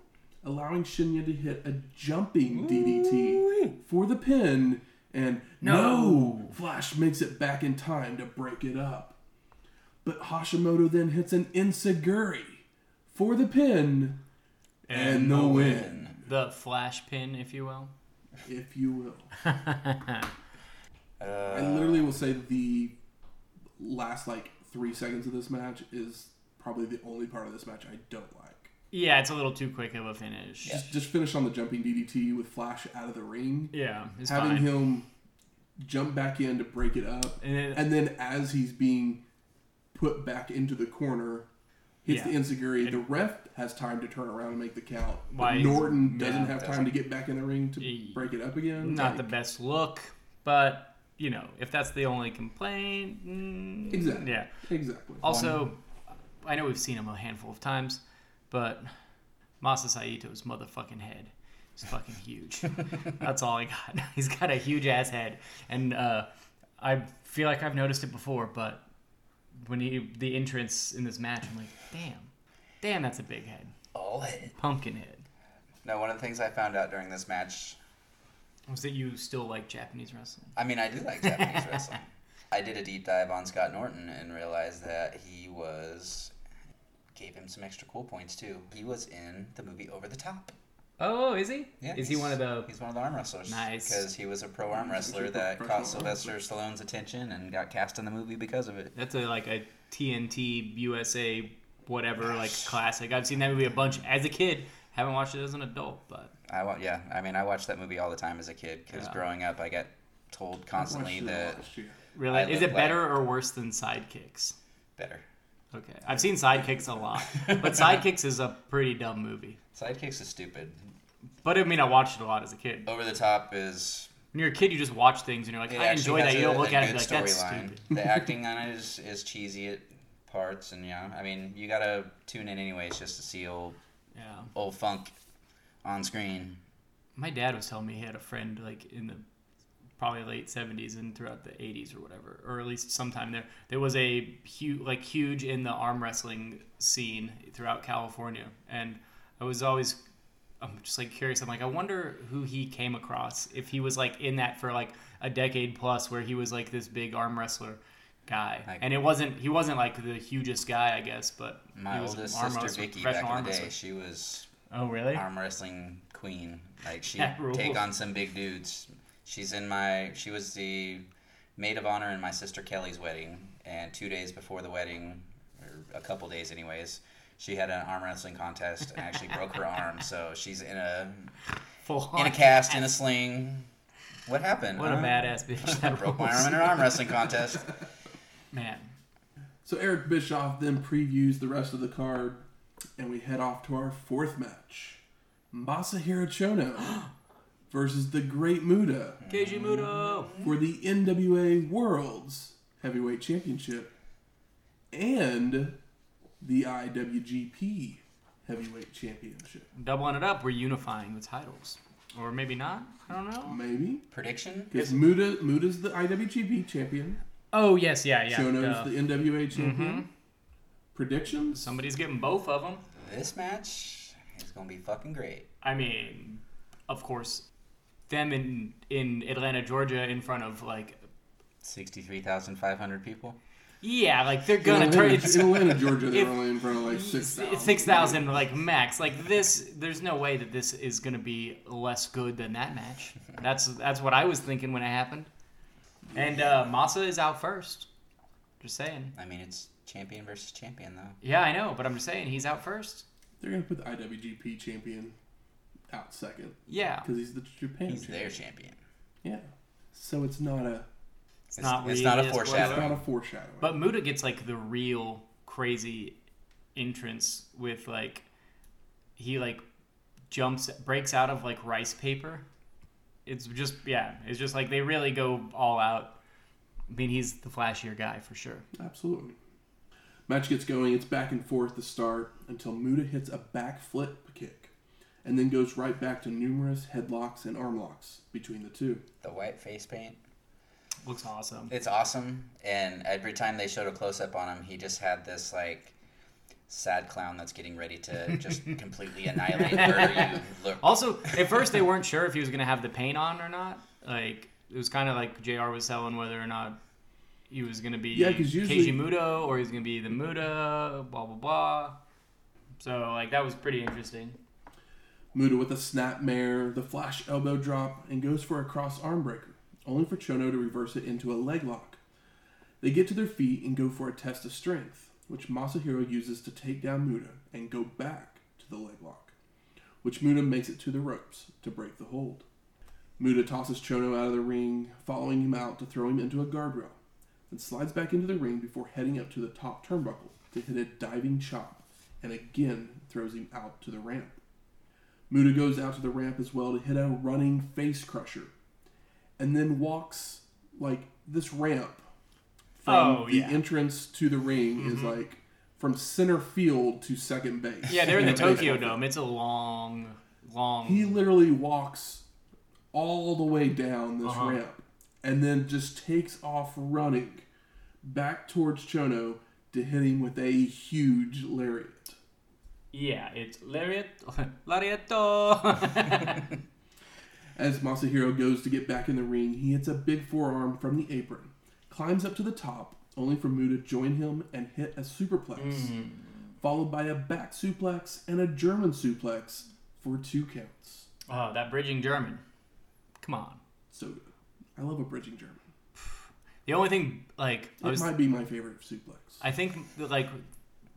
allowing Shinya to hit a jumping DDT for the pin, and no! Flash makes it back in time to break it up. But Hashimoto then hits an enzuigiri for the pin and the win, The flash pin, if you will. if you will. I Uh, literally will say the last like three seconds of this match is probably the only part of this match I don't like. Yeah, it's a little too quick of a finish. Just, just finish on the jumping DDT with Flash out of the ring, Yeah, it's having fine. him jump back in to break it up, And then- and then as he's being put back into the corner. Hits Yeah. the enzuigiri. The ref has time to turn around and make the count. But Norton doesn't yeah, have time doesn't. to get back in the ring to break it up again. not the best look, but you know, if that's the only complaint, mm, Exactly. Yeah. Exactly. Also, I know we've seen him a handful of times, but Masa Saito's motherfucking head is fucking huge. that's all I got. He's got a huge ass head, and uh, I feel like I've noticed it before, but when he the entrance in this match, I'm like, damn, damn, that's a big head, all head. pumpkin head. Now, one of the things I found out during this match Was that you still like Japanese wrestling? I mean, I do like Japanese wrestling. I did a deep dive on Scott Norton and realized that he was gave him some extra cool points too. He was in the movie Over the Top. Oh, is he? Yeah, is he one of the? He's one of the arm wrestlers. Nice. Because he was a pro arm wrestler that caught Sylvester Stallone's attention and got cast in the movie because of it. That's a like a TNT USA whatever like classic. I've seen that movie a bunch as a kid. Haven't watched it as an adult, but I wa- yeah, I mean, I watched that movie all the time as a kid because Yeah. growing up, I got told constantly watched it that last year. really, I is look it better like- or worse than Sidekicks? better. Okay, I've seen Sidekicks a lot, but Sidekicks is a pretty dumb movie. Sidekicks is stupid. But I mean, I watched it a lot as a kid. Over the Top is When you're a kid, you just watch things and you're like, It I actually enjoy that. has You don't look a at it and be like, that's storyline. stupid. The acting on it is, is cheesy at parts, and yeah, I mean, you gotta tune in anyways just to see old Yeah. old funk on screen. My dad was telling me he had a friend like in the probably late 70s and throughout the 80s or whatever, or at least sometime there. There was a huge, like huge in the arm wrestling scene throughout California, and I was always, I'm just like curious. I'm like, I wonder who he came across if he was like in that for like a decade plus, where he was like this big arm wrestler guy, Like- and it wasn't he wasn't like the hugest guy, I guess, but My he was oldest arm sister Vicky back in the day, wrestler. she was Oh really? arm wrestling queen. Like rules. take on some big dudes. She's in my she was the maid of honor in my sister Kelly's wedding, and two days before the wedding, or a couple days anyways, she had an arm wrestling contest and actually broke her arm. So she's in a Full in a cast in a sling. What happened? What a badass bitch that broke my arm in an arm wrestling contest. Man, So Eric Bischoff then previews the rest of the card, and we head off to our fourth match: Masahiro Chono versus the Great Muta Keiji Muto. for the NWA World's Heavyweight Championship and the IWGP Heavyweight Championship. Doubling it up, we're unifying the titles. Or maybe not. I don't know. Maybe Prediction? because Muta Muta's the IWGP champion, Oh, yes, yeah, yeah. Chono's duh. the NWA champion. Mhm. Predictions? Somebody's getting both of them. This match is gonna be fucking great. I mean, of course, them in in Atlanta, Georgia, in front of like, Sixty-three thousand five hundred people. yeah, like they're gonna turn. Atlanta, It's, in Atlanta, Georgia, they're if- only in front of like six thousand. Six thousand, like max. Like this, there's no way that this is gonna be less good than that match. That's that's what I was thinking when it happened. And uh, Masa is out first. Just saying. I mean, it's champion versus champion though. Yeah, I know, but I'm just saying he's out first. They're gonna put the IWGP champion out second Yeah, because he's the Japan He's champion. their champion. Yeah. So it's not a it's, It's- not. it's really not a a spoiler. it's not a foreshadowing. But Muta gets like the real crazy entrance with like he like jumps breaks out of like rice paper. It's just yeah, it's just like they really go all out. I mean, he's the flashier guy for sure. Absolutely. Match gets going. It's back and forth to start until Muta hits a back flip kick, and then goes right back to numerous headlocks and arm locks between the two. The white face paint. Looks awesome. It's awesome, and every time they showed a close up on him, he just had this like sad clown that's getting ready to just completely annihilate where you look. Also, at first they weren't sure if he was gonna have the paint on or not. Like it was kind of like Jr. was telling whether or not he was gonna be Yeah, 'cause usually- Keiji Muto or he's gonna be the Muta. Blah blah blah. So like that was pretty interesting. Muta with a snapmare, the flash elbow drop, and goes for a cross arm breaker, only for Chono to reverse it into a leg lock. They get to their feet and go for a test of strength, which Masahiro uses to take down Muta and go back to the leg lock, which Muta makes it to the ropes to break the hold. Muta tosses Chono out of the ring, following him out to throw him into a guardrail, then slides back into the ring before heading up to the top turnbuckle to hit a diving chop, and again throws him out to the ramp. Muta goes out to the ramp as well to hit a running face crusher, and then walks like this ramp from Oh, the yeah. entrance to the ring is like from center field to second base. Yeah, they're in the Tokyo field. Dome. It's a long, long. He literally walks all the way down this Uh-huh. ramp and then just takes off running back towards Chono to hit him with a huge lariat. yeah, it's lariat, lariato. As Masahiro goes to get back in the ring, he hits a big forearm from the apron, climbs up to the top, only for Muta to join him and hit a superplex, Mm. followed by a back suplex and a German suplex for two counts. oh, that bridging German. Come on. So good. I love a bridging German. The only thing, like, I It was might be my favorite suplex. I think like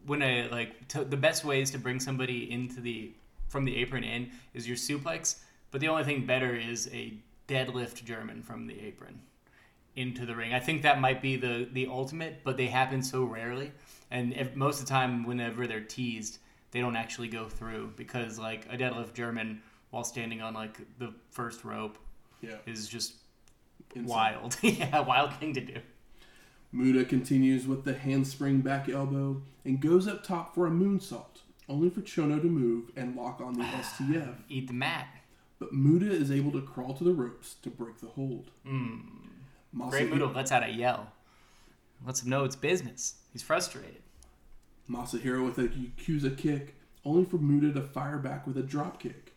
when I like to, the best ways to bring somebody into the from the apron in is your suplex, but the only thing better is a deadlift German from the apron into the ring. I think that might be the the ultimate, but they happen so rarely, and if, most of the time, whenever they're teased, they don't actually go through because like a deadlift German while standing on like the first rope yeah. is just insane. wild. yeah, wild thing to do. Muta continues with the handspring back elbow and goes up top for a moonsault, only for Chono to move and lock on the STF. Eat the mat. But Muta is able to crawl to the ropes to break the hold. Mm. Masa- Great Muto lets out a yell. Lets him know it's business. He's frustrated. Masahiro with a Yakuza kick, only for Muta to fire back with a drop kick.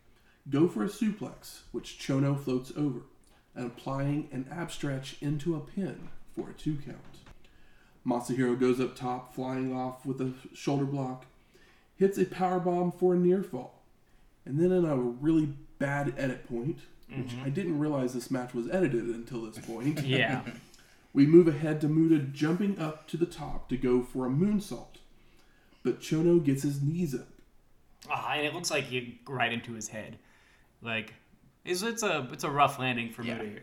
Go for a suplex, which Chono floats over, and applying an ab stretch into a pin for a two count. Masahiro goes up top, flying off with a shoulder block, hits a power bomb for a near fall, and then in a really bad edit point, which I didn't realize this match was edited until this point. Yeah. We move ahead to Muta jumping up to the top to go for a moonsault. but Chono gets his knees up. Ah, and it looks like he right into his head. Like, it's, it's a it's a rough landing for Yeah. Muta here.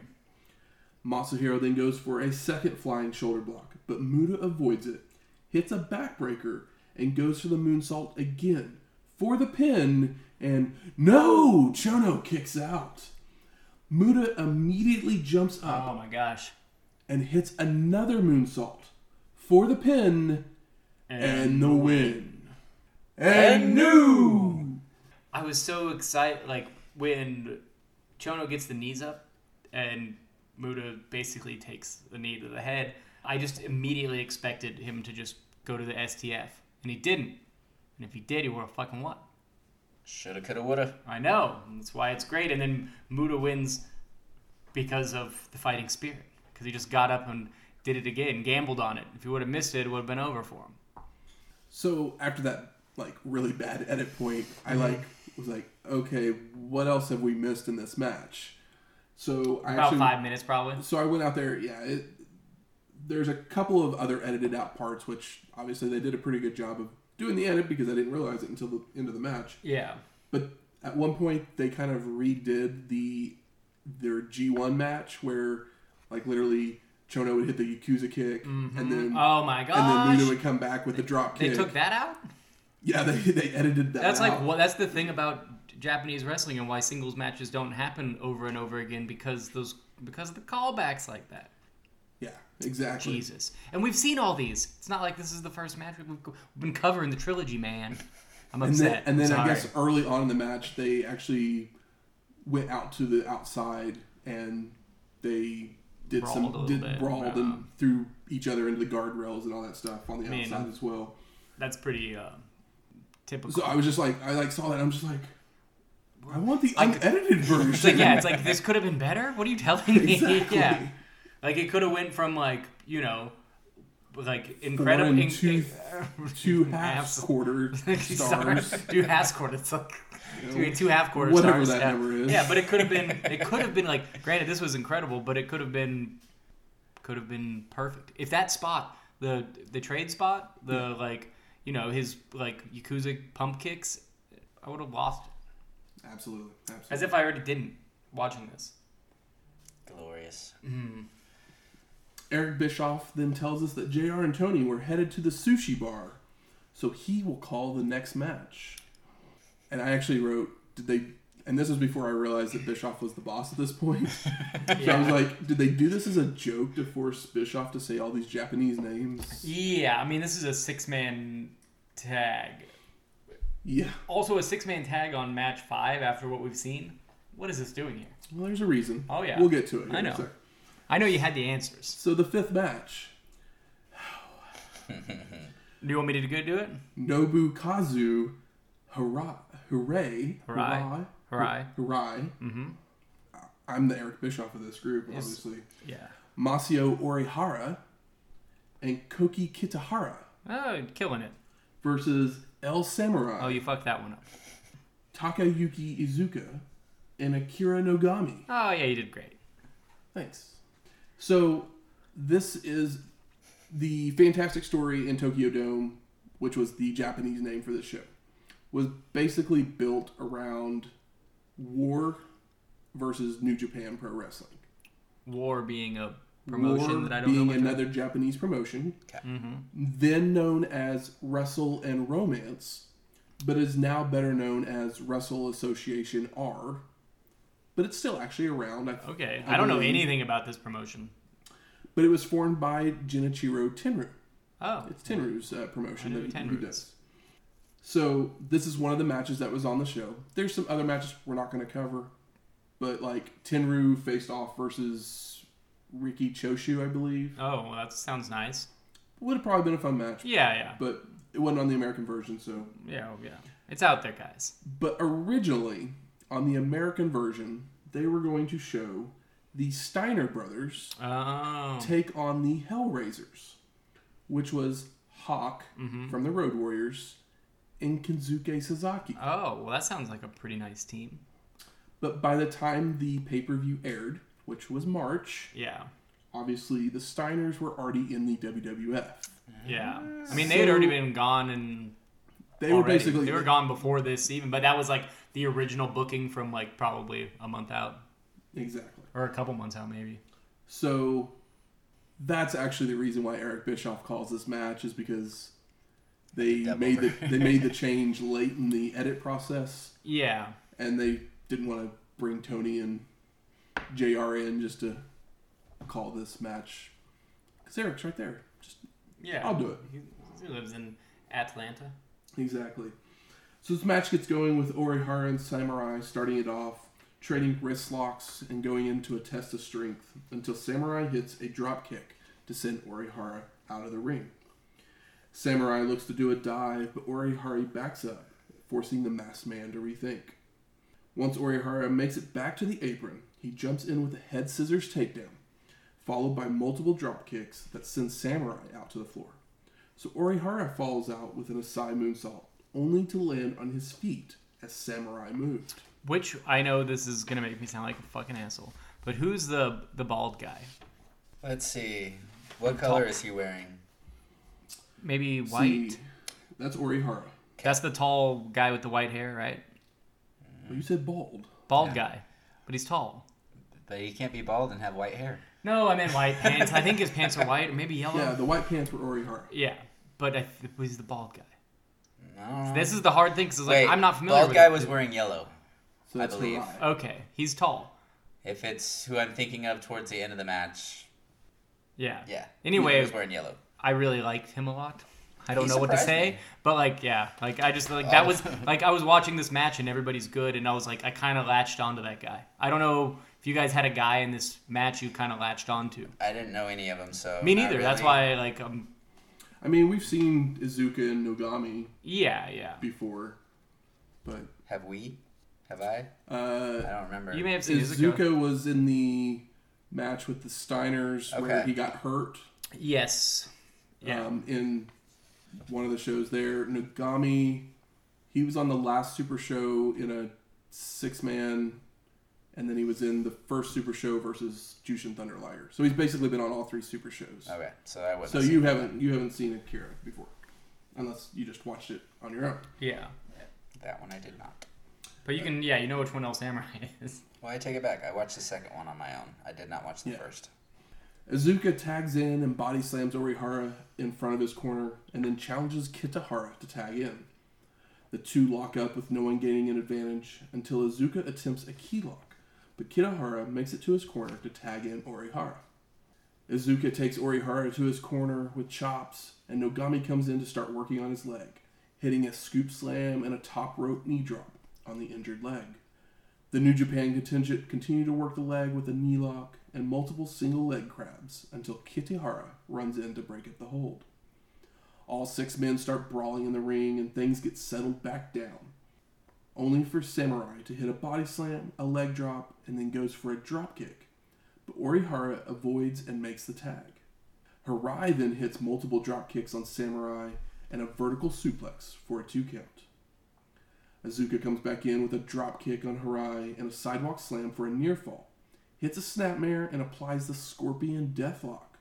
Masahiro then goes for a second flying shoulder block, but Muta avoids it, hits a backbreaker, and goes for the moonsault again for the pin, and no! Chono kicks out. Muta immediately jumps up Oh my gosh. and hits another moonsault for the pin and, the win. And new! I was so excited, like when Chono gets the knees up and Muta basically takes the knee to the head. I just immediately expected him to just go to the STF, and he didn't. And if he did, he would have fucking won. Shoulda, coulda, woulda. I know. That's why it's great. And then Muta wins because of the fighting spirit. Because he just got up and did it again, gambled on it. If he would have missed it, it would have been over for him. So after that like really bad edit point, I mm-hmm. like was like, okay, what else have we missed in this match? So I About actually five minutes, probably. so I went out there. Yeah, it, there's a couple of other edited out parts, which obviously they did a pretty good job of doing the edit because I didn't realize it until the end of the match. Yeah. But at one point, they kind of redid the their G1 match where, like, literally Chono would hit the Yakuza kick, mm-hmm. and then Oh my god, and then. Muta would come back with the drop kick. they took that out? yeah, they, they edited that. That's out. like what that's the thing about Japanese wrestling and why singles matches don't happen over and over again because those because of the callbacks like that. Yeah, exactly. Jesus. And we've seen all these. It's not like this is the first match we've, been covering the trilogy, man. I'm And upset. then, and then I guess early on in the match, they actually went out to the outside and they did Brawled some did bit, brawled yeah. and threw each other into the guardrails and all that stuff on the outside as well. that's pretty uh, typical. So I was just like, I like saw that. I'm just like, I want the unedited version. It's like yeah, it's like this could have been better. What are you telling me? Exactly. yeah, like it could have went from like you know, like incredible and in- two, two half Halves. quarter stars. two half quarters. It's like You two, know, two half quarter whatever stars. that yeah. number is. Yeah, but it could have been. It could have been like. Granted, this was incredible, but it could have been. Could have been perfect if that spot, the the trade spot, the like, you know, his like Yakuza pump kicks, I would have lost it. Absolutely, absolutely. As if I already didn't watching this. Glorious. Mm-hmm. Eric Bischoff then tells us that JR and Tony were headed to the sushi bar, so he will call the next match. And I actually wrote, did they? And this was before I realized that Bischoff was the boss at this point. so I was like, did they do this as a joke to force Bischoff to say all these Japanese names? Yeah, I mean, this is a six man tag. Yeah. Also, a six man tag on match five after what we've seen. What is this doing here? Well, there's a reason. Oh, yeah. We'll get to it. I here in a know. I know you had the answers. So the fifth match, Do you want me to go do it? Nobukazu Hara, Hooray. Harai. Harai. Hooray. Mm-hmm. I'm the Eric Bischoff of this group, Yes. obviously. Yeah. Masao Orihara and Koki Kitahara Oh, killing it. versus El Samurai, Oh, you fucked that one up. Takayuki Iizuka, and Akira Nogami. Oh, yeah, you did great. Thanks. So, this is the Fantastic Story in Tokyo Dome, which was the Japanese name for this show, was basically built around War versus New Japan Pro Wrestling. War being a promotion War that I don't being know. much another Japanese promotion, Mm-hmm. then known as Wrestle and Romance, but is now better known as Wrestle Association R. But it's still actually around. I, Okay, I I don't know anything about this promotion. But it was formed by Genichiro Tenryu. Oh, It's Tenryu's uh, promotion that he, does. So this is one of the matches that was on the show. There's some other matches we're not going to cover, but like Tenryu faced off versus Riki Choshu, I believe. oh, well, that sounds nice. Would have probably been a fun match, Yeah, yeah, but it wasn't on the American version. So, yeah, oh, yeah. It's out there, guys. but originally on the American version, they were going to show the Steiner brothers Oh, take on the Hellraisers, which was Hawk Mm-hmm. from the Road Warriors and Kensuke Sasaki. oh, well, that sounds like a pretty nice team. But by the time the pay per view aired, which was March, Yeah, obviously the Steiners were already in the WWF. yeah. I mean, they had already been gone and They were basically they were gone before this even, but that was like the original booking from like probably a month out exactly. or a couple months out maybe. So that's actually the reason why Eric Bischoff calls this match is because they Dub made the they made the change late in the edit process, Yeah, and they didn't want to bring Tony and Jr. in just to call this match. Because Eric's right there. Just yeah. I'll do it. He, he lives in Atlanta. Exactly. So this match gets going with Orihara and Samurai starting it off, trading wrist locks and going into a test of strength until Samurai hits a drop kick to send Orihara out of the ring. Samurai looks to do a dive, but Orihara backs up, forcing the masked man to rethink. Once Orihara makes it back to the apron, he jumps in with a head scissors takedown, followed by multiple drop kicks that send Samurai out to the floor. So Orihara falls out with an Asai moonsault, only to land on his feet as Samurai moved. Which I know this is gonna make me sound like a fucking asshole, but who's the the bald guy? Let's see. What color is he wearing? Maybe white. See, that's Orihara. That's the tall guy with the white hair, right? Well, you said bald. Bald Yeah. guy, but he's tall. But he can't be bald and have white hair. No, I meant white pants. I think his pants are white or maybe yellow. Yeah, the white pants were Orihara. Yeah, but I th- he's the bald guy. No. This is the hard thing because like I'm not familiar. Bald with guy it. was wearing yellow. So I that's believe. Harai. Okay, he's tall. If it's who I'm thinking of towards the end of the match, Yeah. yeah. Anyway- he was wearing yellow. I really liked him a lot. I don't He know what to surprised say, me. but like, yeah, like I just like that was like I was watching this match and everybody's good, and I was like, I kind of latched onto that guy. I don't know if you guys had a guy in this match you kind of latched onto. I didn't know any of them, so Me not neither. That's really. why like um I mean, we've seen Iizuka and Nogami yeah yeah. before, but Have we? Have I? I uh, don't remember. You may have seen Iizuka. Iizuka was in the match with the Steiners where he got hurt Yes. Yeah. um, in one of the shows there. Nogami, he was on the last Super Show in a six man, and then he was in the first Super Show versus Jushin Thunder Liger. So he's basically been on all three Super Shows. Okay, so I wasn't. so you haven't you haven't seen Akira before, unless you just watched it on your own. yeah. that one. I did not. But you can yeah you know which one El Samurai is. Well, I take it back. I watched the second one on my own. I did not watch the Yeah. first. Azuka tags in and body slams Orihara in front of his corner and then challenges Kitahara to tag in. The two lock up with no one gaining an advantage until Azuka attempts a key lock, but Kitahara makes it to his corner to tag in Orihara. Iizuka takes Orihara to his corner with chops, and Nogami comes in to start working on his leg, hitting a scoop slam and a top rope knee drop on the injured leg. The New Japan contingent continue to work the leg with a knee lock and multiple single leg crabs until Kitahara runs in to break up the hold. All six men start brawling in the ring and things get settled back down. Only for Samurai to hit a body slam, a leg drop, and then goes for a drop kick. But Orihara avoids and makes the tag. Harai then hits multiple drop kicks on Samurai and a vertical suplex for a two count. Azuka comes back in with a drop kick on Harai and a sidewalk slam for a near fall. Hits a snapmare and applies the scorpion deathlock.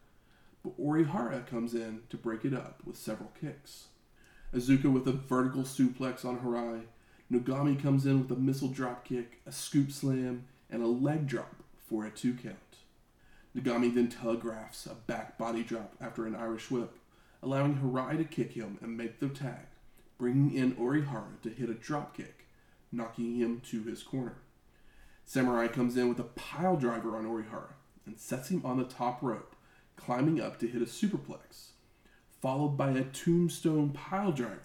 But Orihara comes in to break it up with several kicks. Azuka with a vertical suplex on Harai. Nogami comes in with a missile drop kick, a scoop slam, and a leg drop for a two count. Nogami then telegraphs a back body drop after an Irish whip, allowing Harai to kick him and make the tag, bringing in Orihara to hit a drop kick, knocking him to his corner. Samurai comes in with a pile driver on Orihara and sets him on the top rope, climbing up to hit a superplex, followed by a tombstone pile driver.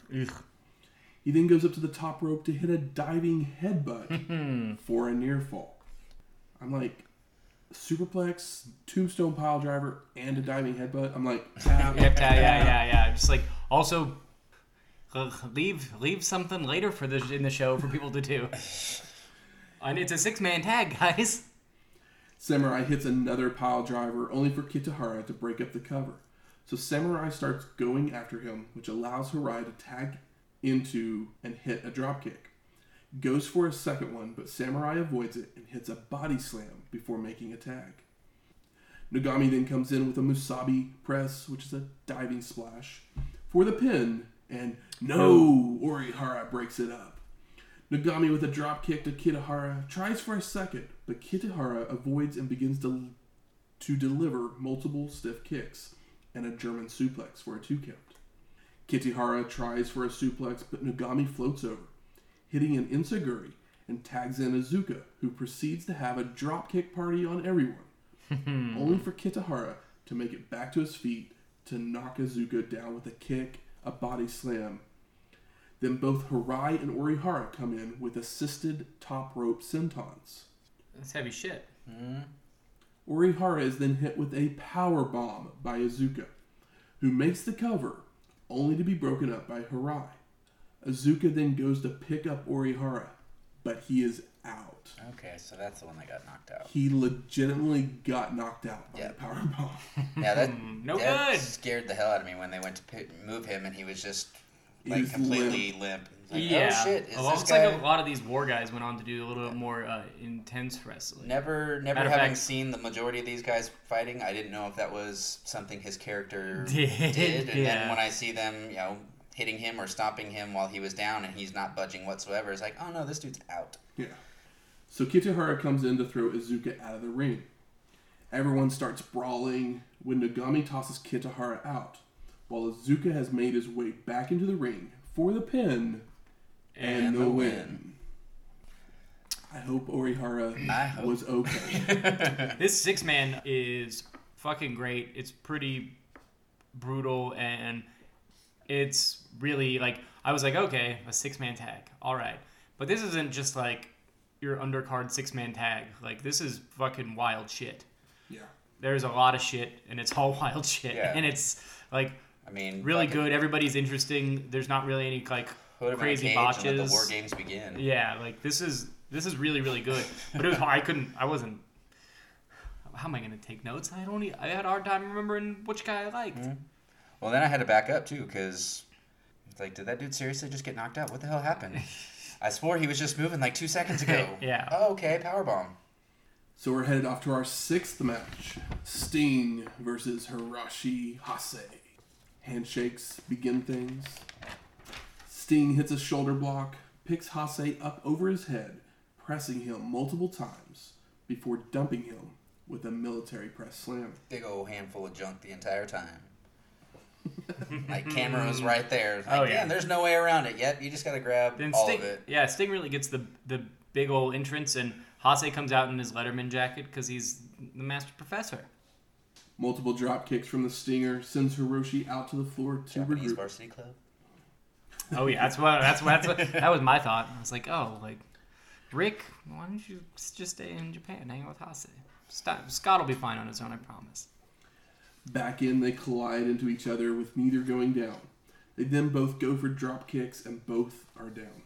He then goes up to the top rope to hit a diving headbutt for a near fall. I'm like, superplex, tombstone pile driver, and a diving headbutt. I'm like, Yeah, yeah, yeah, yeah, yeah. Just like also uh, leave leave something later for the in the show for people to do. And it's a six man tag, guys. Samurai hits another pile driver, only for Kitahara to break up the cover. So Samurai starts going after him, which allows Harai to tag into and hit a dropkick. Goes for a second one, but Samurai avoids it and hits a body slam before making a tag. Nogami then comes in with a Musasabi press, which is a diving splash, for the pin and no, Orihara breaks it up. Nogami with a drop kick to Kitahara tries for a second, but Kitahara avoids and begins to, to deliver multiple stiff kicks and a German suplex for a two count. Kitahara tries for a suplex, but Nogami floats over, hitting an enzuigiri and tags in Azuka, who proceeds to have a dropkick party on everyone, only for Kitahara to make it back to his feet to knock Azuka down with a kick, a body slam. Then both Harai and Orihara come in with assisted top rope sentons. That's heavy shit. Mm-hmm. Orihara is then hit with a power bomb by Azuka, who makes the cover, only to be broken up by Harai. Azuka then goes to pick up Orihara, but he is out. Okay, so that's the one that got knocked out. He legitimately got knocked out by Yeah. the power bomb. Yeah, that no that good. scared the hell out of me when they went to pi move him and he was just He like was completely limp. Like, yeah. Oh shit! Is well, this guy like a lot of these war guys went on to do a little bit more uh, intense wrestling. never, never Matter having fact- seen the majority of these guys fighting? I didn't know if that was something his character Did, did. And yeah. then when I see them, you know, hitting him or stopping him while he was down and he's not budging whatsoever, it's like, oh no, this dude's out. Yeah. So Kitahara comes in to throw Iizuka out of the ring. Everyone starts brawling when Nogami tosses Kitahara out, while Iizuka has made his way back into the ring for the pin and, And the, win. win. I hope Orihara I hope. was okay. This six man is fucking great. It's pretty brutal and it's really like I was like, okay, a six man tag. All right. But this isn't just like your undercard six man tag. Like this is fucking wild shit. yeah. There's a lot of shit and it's all wild shit. Yeah. And it's like I mean, really fucking good. Everybody's interesting. There's not really any like crazy in a cage and let botches. the war games begin. Yeah, like this is this is really really good. But it was. I couldn't. I wasn't. How am I gonna take notes? I don't. e- I had a hard time remembering which guy I liked. Mm-hmm. Well, then I had to back up too because, it's like, did that dude seriously just get knocked out? What the hell happened? I swore he was just moving like two seconds ago. Yeah. Oh, okay, power bomb. So we're headed off to our sixth match Sting versus Hiroshi Hase. Handshakes begin things. Sting hits a shoulder block, picks Hase up over his head, pressing him multiple times before dumping him with a military press slam. Big old handful of junk the entire time. like camera was right there. Like, Oh, yeah. "Damn, there's no way around it Yep, You just gotta grab Then all Sting. of it. Yeah, Sting really gets the the big old entrance, and Hase comes out in his Letterman jacket because he's the master professor. Multiple drop kicks from the Stinger sends Hiroshi out to the floor to Japanese regroup. varsity club. Oh yeah, that's what that's what, that's what that was my thought. I was like, oh, like Rick, why don't you just stay in Japan, hang out with Hase? Scott, Scott will be fine on his own, I promise. Back in, they collide into each other with neither going down. They then both go for drop kicks and both are down.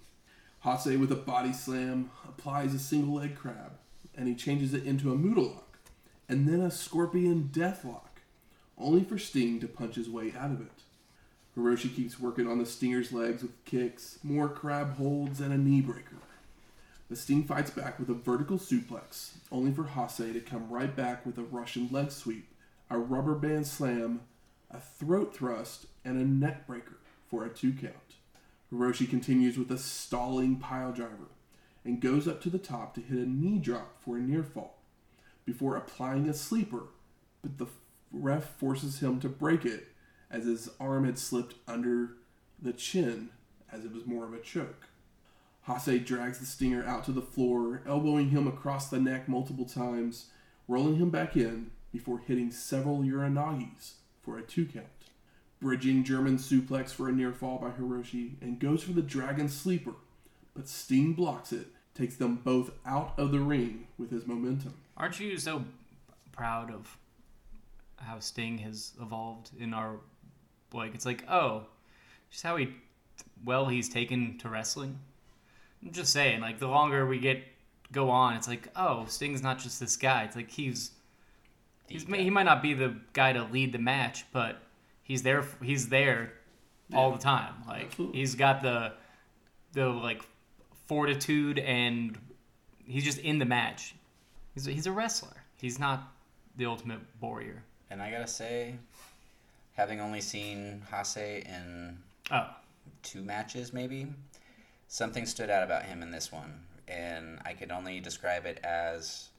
Hase with a body slam applies a single leg crab and he changes it into a Muta lock and then a scorpion death lock, only for Sting to punch his way out of it. Hiroshi keeps working on the Stinger's legs with kicks, more crab holds, and a knee breaker. The Sting fights back with a vertical suplex, only for Hase to come right back with a Russian leg sweep, a rubber band slam, a throat thrust, and a neck breaker for a two count. Hiroshi continues with a stalling pile driver and goes up to the top to hit a knee drop for a near fall before applying a sleeper, but the ref forces him to break it as his arm had slipped under the chin as it was more of a choke. Hase drags the stinger out to the floor, elbowing him across the neck multiple times, rolling him back in before hitting several Uranages for a two count. Bridging German suplex for a near fall by Hiroshi and goes for the dragon sleeper, but Sting blocks it, takes them both out of the ring with his momentum. Aren't you so proud of how Sting has evolved in our like? It's like oh, just how he well he's taken to wrestling. I'm just saying, like the longer we get go on, it's like oh, Sting's not just this guy. It's like he's he's guy. he might not be the guy to lead the match, but he's there. He's there all the time. Like Absolutely. he's got the the like fortitude and he's just in the match. He's a, he's a wrestler. He's not the ultimate warrior. And I gotta say, having only seen Hase in two matches, maybe. Something stood out about him in this one, and I could only describe it as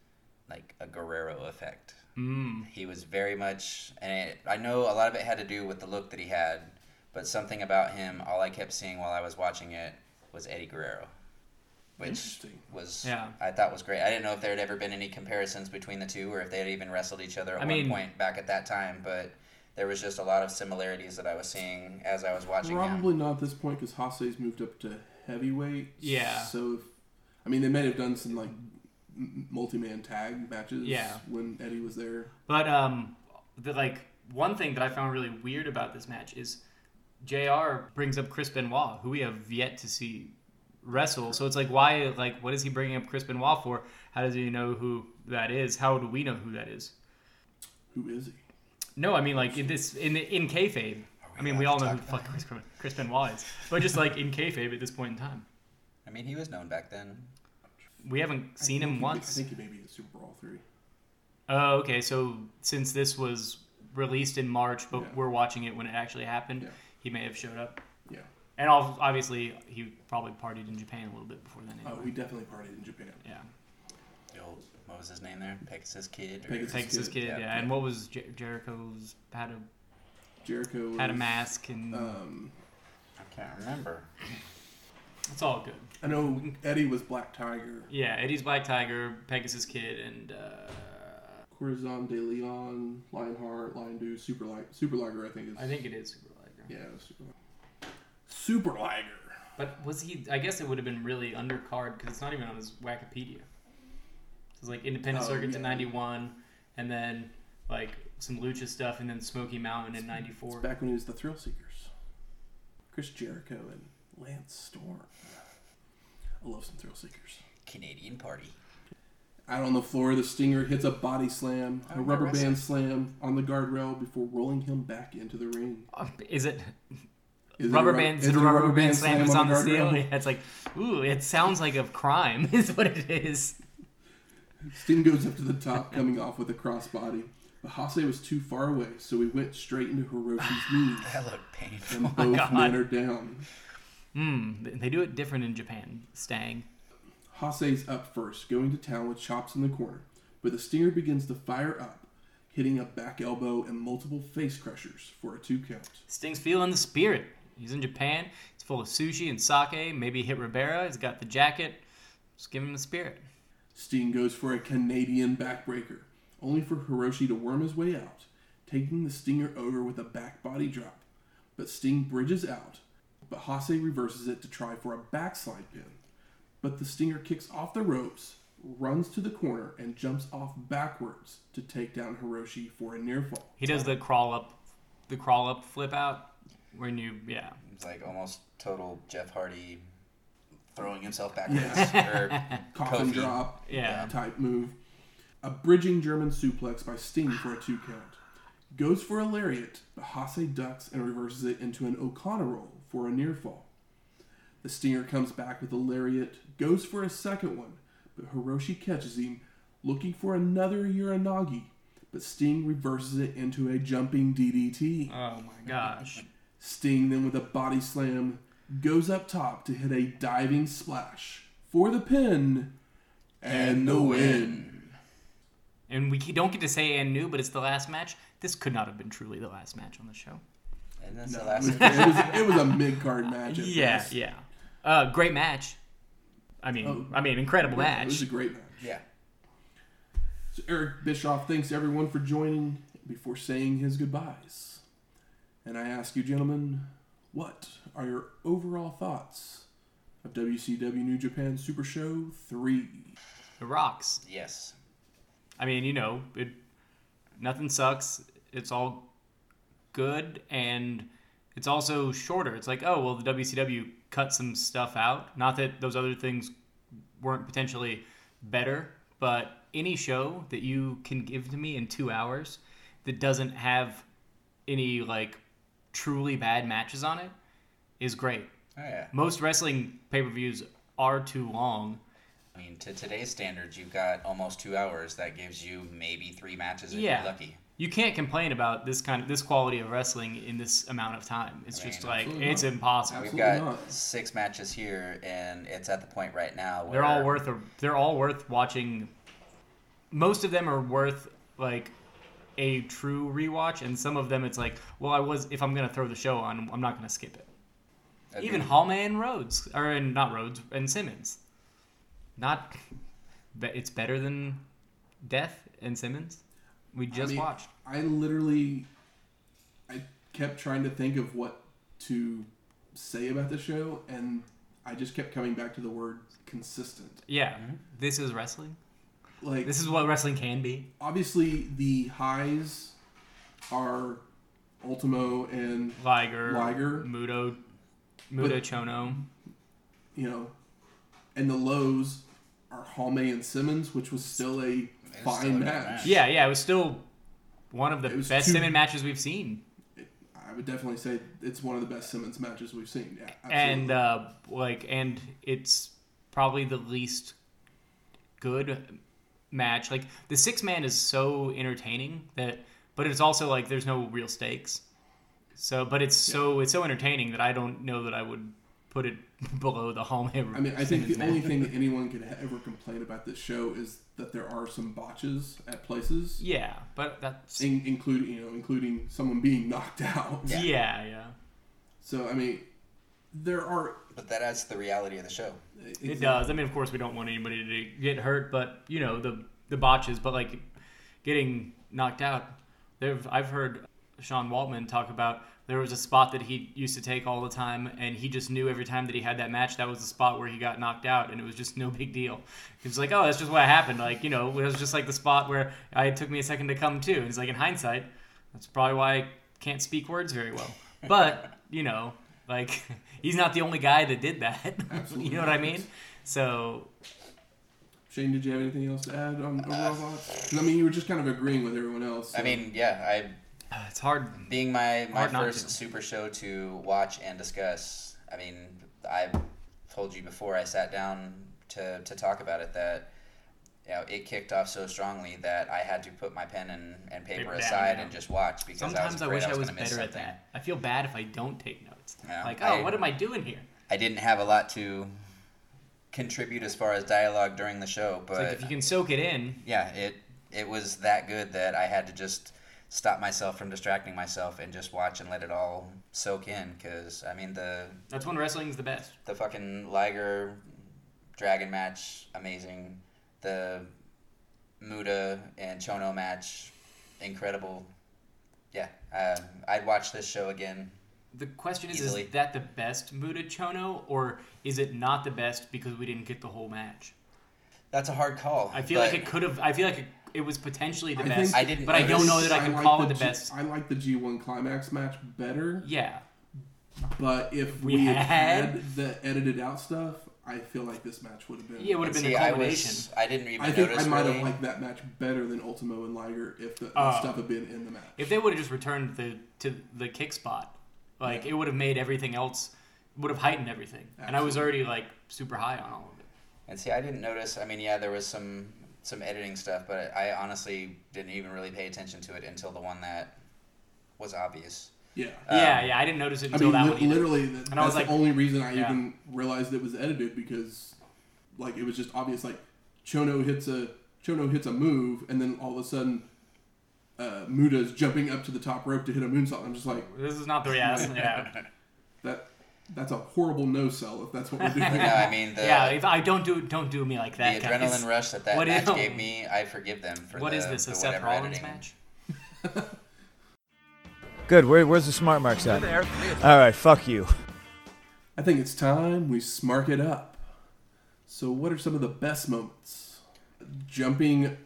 like a Guerrero effect. Mm. He was very much, and it, I know a lot of it had to do with the look that he had, but something about him, all I kept seeing while I was watching it was Eddie Guerrero, which was Yeah. I thought was great. I didn't know if there had ever been any comparisons between the two, or if they had even wrestled each other at I one mean- point back at that time, but. There was just a lot of similarities that I was seeing as I was watching him. Probably not at this point because Hase's moved up to heavyweight. Yeah. So, if, I mean, they may have done some like multi-man tag matches. Yeah. When Eddie was there. But um, the like one thing that I found really weird about this match is Jr. brings up Chris Benoit, who we have yet to see wrestle. So it's like, why? Like, what is he bringing up Chris Benoit for? How does he know who that is? How do we know who that is? Who is he? No, I mean like in this in in kayfabe. Oh, I mean, we all know who the fuck Chris, Chris Benoit is, but just like in kayfabe at this point in time, I mean, he was known back then. we haven't seen him he- once. I think he may be in Super Brawl three. Oh, okay. So since this was released in March, but Yeah. we're watching it when it actually happened, Yeah. he may have showed up. Yeah. And obviously, he probably partied in Japan a little bit before then. Oh, Anyway. he definitely partied in Japan. yeah, The old, what was his name there? Pegasus Kid? or- Pegasus Pegasus Kid, Kid. Yeah, yeah. and what was Jer- Jericho's had a Jericho had a mask, and Um, I can't remember. it's all good. I know Eddie was Black Tiger. Yeah, Eddie's Black Tiger, Pegasus Kid, and uh, Corazon de Leon, Lionheart, Lion Do, Super Light, Super Liger. I think is. I think it is Super Liger. Yeah, Super. Super Liger. But was he? I guess it would have been really undercard because it's not even on his Wikipedia. It's like Independent Oh, Circuits in '91, and then like some Lucha stuff, and then Smoky Mountain in '94. Back when he was the Thrill Seekers. Chris Jericho and Lance Storm. I love some Thrill Seekers. Canadian Party. Out on the floor, the Stinger hits a body slam, a remember rubber band slam on the guardrail before rolling him back into the ring. Uh, Is it Is rubber it a, band? is Is it a rubber band slam is on the guardrail? ceiling. It's like, ooh, it sounds like a crime. Is what it is. Sting goes up to the top, coming off with a crossbody. But Hase was too far away, so he went straight into Hiroshi's knees, That looked painful. and both God. men are down. Hmm. They do it different in Japan. Stang. Hase's up first, going to town with chops in the corner, but the Stinger begins to fire up, hitting a back elbow and multiple face crushers for a two count. Sting's feeling the spirit. He's in Japan. It's full of sushi and sake. Maybe hit Ribera. He's got the jacket. Just give him the spirit. Sting goes for a Canadian backbreaker, only for Hiroshi to worm his way out, taking the Stinger over with a back body drop. But Sting bridges out, but Hase reverses it to try for a backslide pin. But the Stinger kicks off the ropes, runs to the corner, and jumps off backwards to take down Hiroshi for a near fall. He does the crawl up, the crawl up flip out when you yeah. It's like almost total Jeff Hardy throwing himself backwards. or Coffin Kofi. drop Yeah. type move. A bridging German suplex by Sting for a two count. Goes for a lariat, but Hase ducks and reverses it into an O'Connor roll for a near fall. The Stinger comes back with a lariat, goes for a second one, but Hiroshi catches him, looking for another Uranage, but Sting reverses it into a jumping DDT. Oh my gosh. Sting then with a body slam goes up top to hit a diving splash for the pin and the win. And we don't get to say and new, but it's the last match. This could not have been truly the last match on the show. And that's No, the it, last was, it, was, it was a mid card match. At Yeah, best. yeah. Uh, great match. I mean, Oh. I mean, incredible Yeah, It was match. a great match. Yeah. So Eric Bischoff thanks everyone for joining before saying his goodbyes. And I ask you, gentlemen, what are your overall thoughts of WCW New Japan Super Show 3? It rocks. Yes. I mean, you know, it nothing sucks. It's all good and it's also shorter. It's like, oh, well, the WCW cut some stuff out. Not that those other things weren't potentially better, but any show that you can give to me in 2 hours that doesn't have any like truly bad matches on it is great. Oh yeah. Most wrestling pay-per-views are too long. I mean, to today's standards, you've got almost two hours. That gives you maybe three matches if Yeah. you're lucky. you can't complain about this kind of this quality of wrestling in this amount of time. It's I mean, just like it's not. impossible. We've Absolutely got not. six matches here, and it's at the point right now where They're all worth a, they're all worth watching. Most of them are worth like a true rewatch, and some of them it's like, well, I was if I'm gonna throw the show on, I'm not gonna skip it. That'd Even be- Hallman and Rhodes, or and not Rhodes and Simmons, not. But it's better than Death and Simmons. We just mean, watched. I literally, I kept trying to think of what to say about the show, and I just kept coming back to the word consistent. Yeah, this is wrestling. Like This is what wrestling can be. obviously the highs are Ultimo and Liger, Liger. Muto, Muto But- Chono. you know, and the lows are Halme and Simmons, which was still a still a fine good match. match. Yeah, yeah, it was still one of the best two- Simmons matches we've seen. I would definitely say it's one of the best Simmons matches we've seen. Yeah, absolutely. and uh, like and it's probably the least good match. Like the six man is so entertaining that but it's also like there's no real stakes. So but it's so it's so entertaining that i don't know that i would put it below the Halme I mean, I think the only thing that anyone could ever complain about this show is that there are some botches at places, yeah but that's in, including you know, including someone being knocked out. yeah yeah, So I mean, there are. But that adds to the reality of the show. it does. I mean of course we don't want anybody to get hurt but you know the the botches but like getting knocked out. There i've heard sean waltman talk about there was a spot that he used to take all the time and he just knew every time that he had that match that was the spot where he got knocked out and it was just no big deal. He was like oh that's just what happened. Like you know it was just like the spot where I, it took me a second to come to. And he's like in hindsight that's probably why i can't speak words very well. But you know like he's not the only guy that did that Absolutely you know what i mean so Shane, did you have anything else to add on overall thoughts? 'Cause, I mean, you were just kind of agreeing with everyone else. I mean, yeah, I uh, it's hard being my my Hard first super show to watch and discuss. I mean, I told you before I sat down to to talk about it that you know it kicked off so strongly that I had to put my pen and, and paper down, aside yeah. and just watch because Sometimes I I, wish I was gonna miss better at that. I feel bad if I don't take notes. Yeah, like, I- oh, what am I doing here? I didn't have a lot to contribute as far as dialogue during the show, It's but like if you can soak it in, yeah, it it was that good that I had to just stop myself from distracting myself and just watch and let it all soak in. Because I mean the that's when wrestling's the best. the fucking Liger Dragon match, amazing. The Muta and Chono match, incredible. Yeah, um, I'd watch this show again. The question is, Easily. is that the best Muta Chono, or is it not the best because we didn't get the whole match? That's a hard call. I feel like it could have. I feel like it, it was potentially the I best, I didn't but I don't know that I can like call it the G- best. I like the G1 Climax match better, Yeah, but if We we, had, had- had the edited out stuff, I feel like this match would have been. Yeah, it would have And been the see, I was. I didn't even I think notice I might really. have liked that match better than Ultimo and Liger if the, the Oh. stuff had been in the match. If they would have just returned the to the kick spot, like Yeah. it would have made everything else would have heightened everything. And I was already like super high on all of it. And see, I didn't notice. I mean, yeah, there was some some editing stuff, but I honestly didn't even really pay attention to it until the one that was obvious. Yeah. yeah, Um, yeah, I didn't notice it I until mean, that li- one. either. literally, that, And I was that's like- the only reason I Yeah. even realized it was edited because, like, it was just obvious. Like, Chono hits a Chono hits a move, and then all of a sudden, uh, Muta's jumping up to the top rope to hit a moonsault. I'm just like, This is not the reality. Yeah, that that's a horrible no sell if that's what we're doing. No, I mean the yeah. If I don't do don't do me like the that, guys. adrenaline rush that that What match is- gave me, I forgive them for What the, is this? the A Seth Rollins editing. match? Good. Where, where's the smart marks at? All right. Fuck you. I think it's time we smart it up. So, what are some of the best moments? Jumping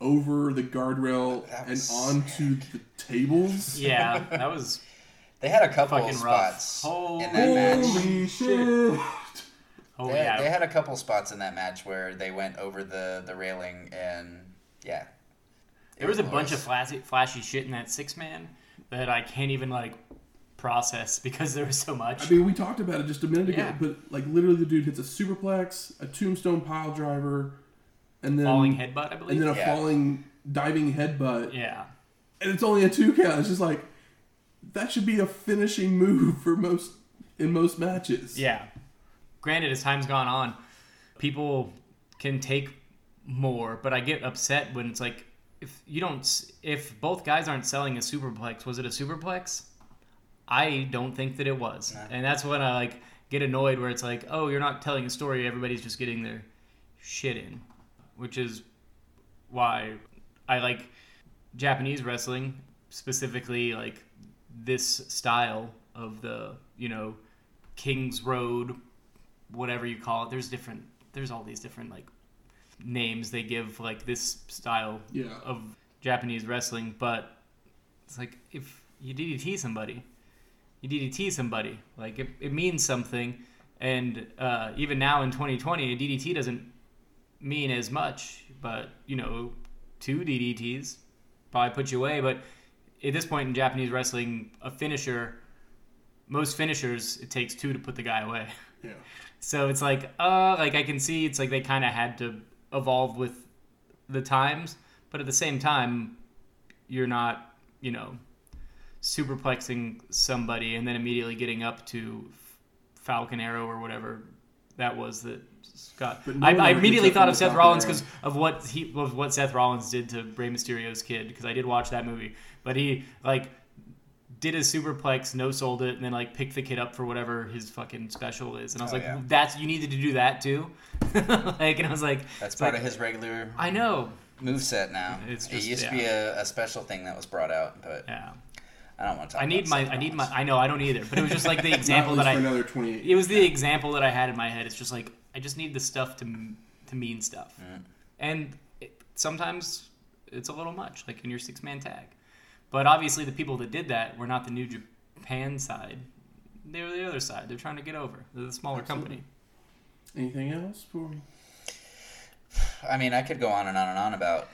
over the guardrail That and was- onto the tables. Yeah, that was They had a couple Fucking spots Holy in that match. Holy shit! oh They, yeah. they had a couple spots in that match where they went over the, the railing and yeah. there was a bunch of flashy, flashy shit in that six man that I can't even like process because there was so much. I mean, we talked about it just a minute ago, Yeah. but like literally, the dude hits a superplex, a tombstone pile driver, and then Falling headbutt, I believe. and then a Yeah. falling diving headbutt. yeah, and it's only a two count. It's just like that should be a finishing move for most in most matches. Yeah. Granted, as time's gone on, people can take more, but I get upset when it's like if you don't if both guys aren't selling a superplex, was it a superplex? I don't think that it was. Nah. And that's when I like get annoyed where it's like, "Oh, you're not telling a story, everybody's just getting their shit in." Which is why I like Japanese wrestling, specifically like this style of the, you know, King's Road, whatever you call it. There's different. There's all these different like names they give like this style Yeah. of Japanese wrestling, but it's like if you DDT somebody, you DDT somebody. Like it, it means something, and uh, even now in 2020, a DDT doesn't mean as much. But you know, two DDTs probably put you away. But at this point in Japanese wrestling, a finisher, most finishers, it takes two to put the guy away. Yeah. So it's like, uh, like I can see it's like they kind of had to evolve with the times, but at the same time, you're not, you know, superplexing somebody and then immediately getting up to Falcon Arrow or whatever that was that Scott. No I, I immediately thought of Seth Rollins because of what he of what Seth Rollins did to Rey Mysterio's kid because I did watch that movie, but he like did his superplex, no sold it, and then like picked the kid up for whatever his fucking special is, and I was Oh, like, yeah. "That's you needed to do that too." like, and I was like, That's part like, of his regular I know, move set now. It's it just- used to be a, a special thing that was brought out, but yeah. I don't want to talk about it. I need about my, I need my, I know I don't either, but it was just like the example that I, another 28. it was the example that I had in my head. It's just like I just need the stuff to to mean stuff, Mm. and it, sometimes it's a little much, like in your six man tag. But obviously, the people that did that were not the New Japan side; they were the other side. They're trying to get over. They're the smaller Absolutely. company. Anything else for me? I mean, I could go on and on and on about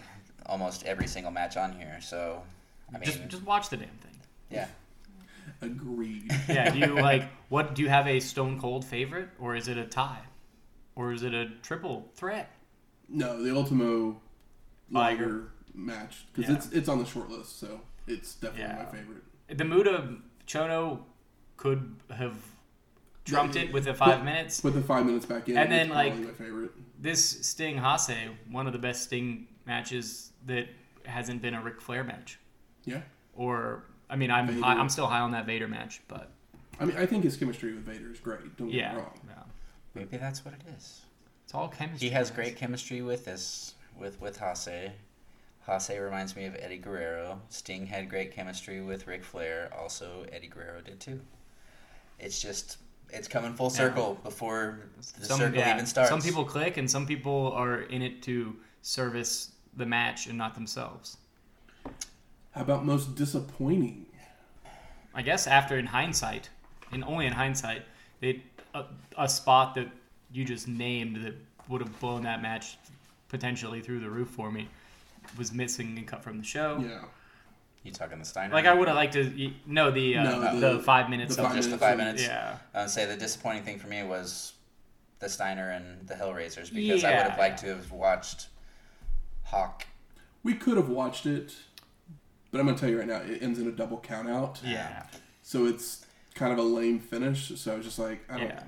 almost every single match on here. So, I mean, just just watch the damn thing. yeah. agreed? Yeah. Do you like what? Do you have a Stone Cold favorite, or is it a tie, or is it a triple threat? no, the Ultimo Liger. Liger match because Yeah. it's it's on the short list, so it's definitely Yeah. my favorite. The Muta Chono could have trumped Yeah, it with the put- five minutes. Put the five minutes back in, And then, like- my favorite. This Sting Hase, one of the best Sting matches that hasn't been a Ric Flair match. Yeah, Or I mean, I'm high, I'm still high on that Vader match, but I mean, I think his chemistry with Vader is great. Don't get yeah, me wrong. yeah. Maybe that's what it is. it's all chemistry. He has guys. great chemistry with this, with with Hase. Hase reminds me of Eddie Guerrero. Sting had great chemistry with Ric Flair. Also, Eddie Guerrero did too. It's just it's coming full circle before the Some, circle yeah, even starts. some people click, and some people are in it to service the match and not themselves. How about most disappointing? I guess after in hindsight, and only in hindsight, it a, a spot that you just named that would have blown that match potentially through the roof for me was missing and cut from the show. Yeah, You talking the Steiner? Like I would have liked to y- no the uh, No, the, the- five minutes the of five just the five minutes. yeah I would say the disappointing thing for me was the Steiner and the Hellraisers because I would have liked to have watched Hawk. we could have watched it, but I'm gonna tell you right now, it ends in a double count out. yeah So it's kind of a lame finish. So I was just like, I don't. yeah.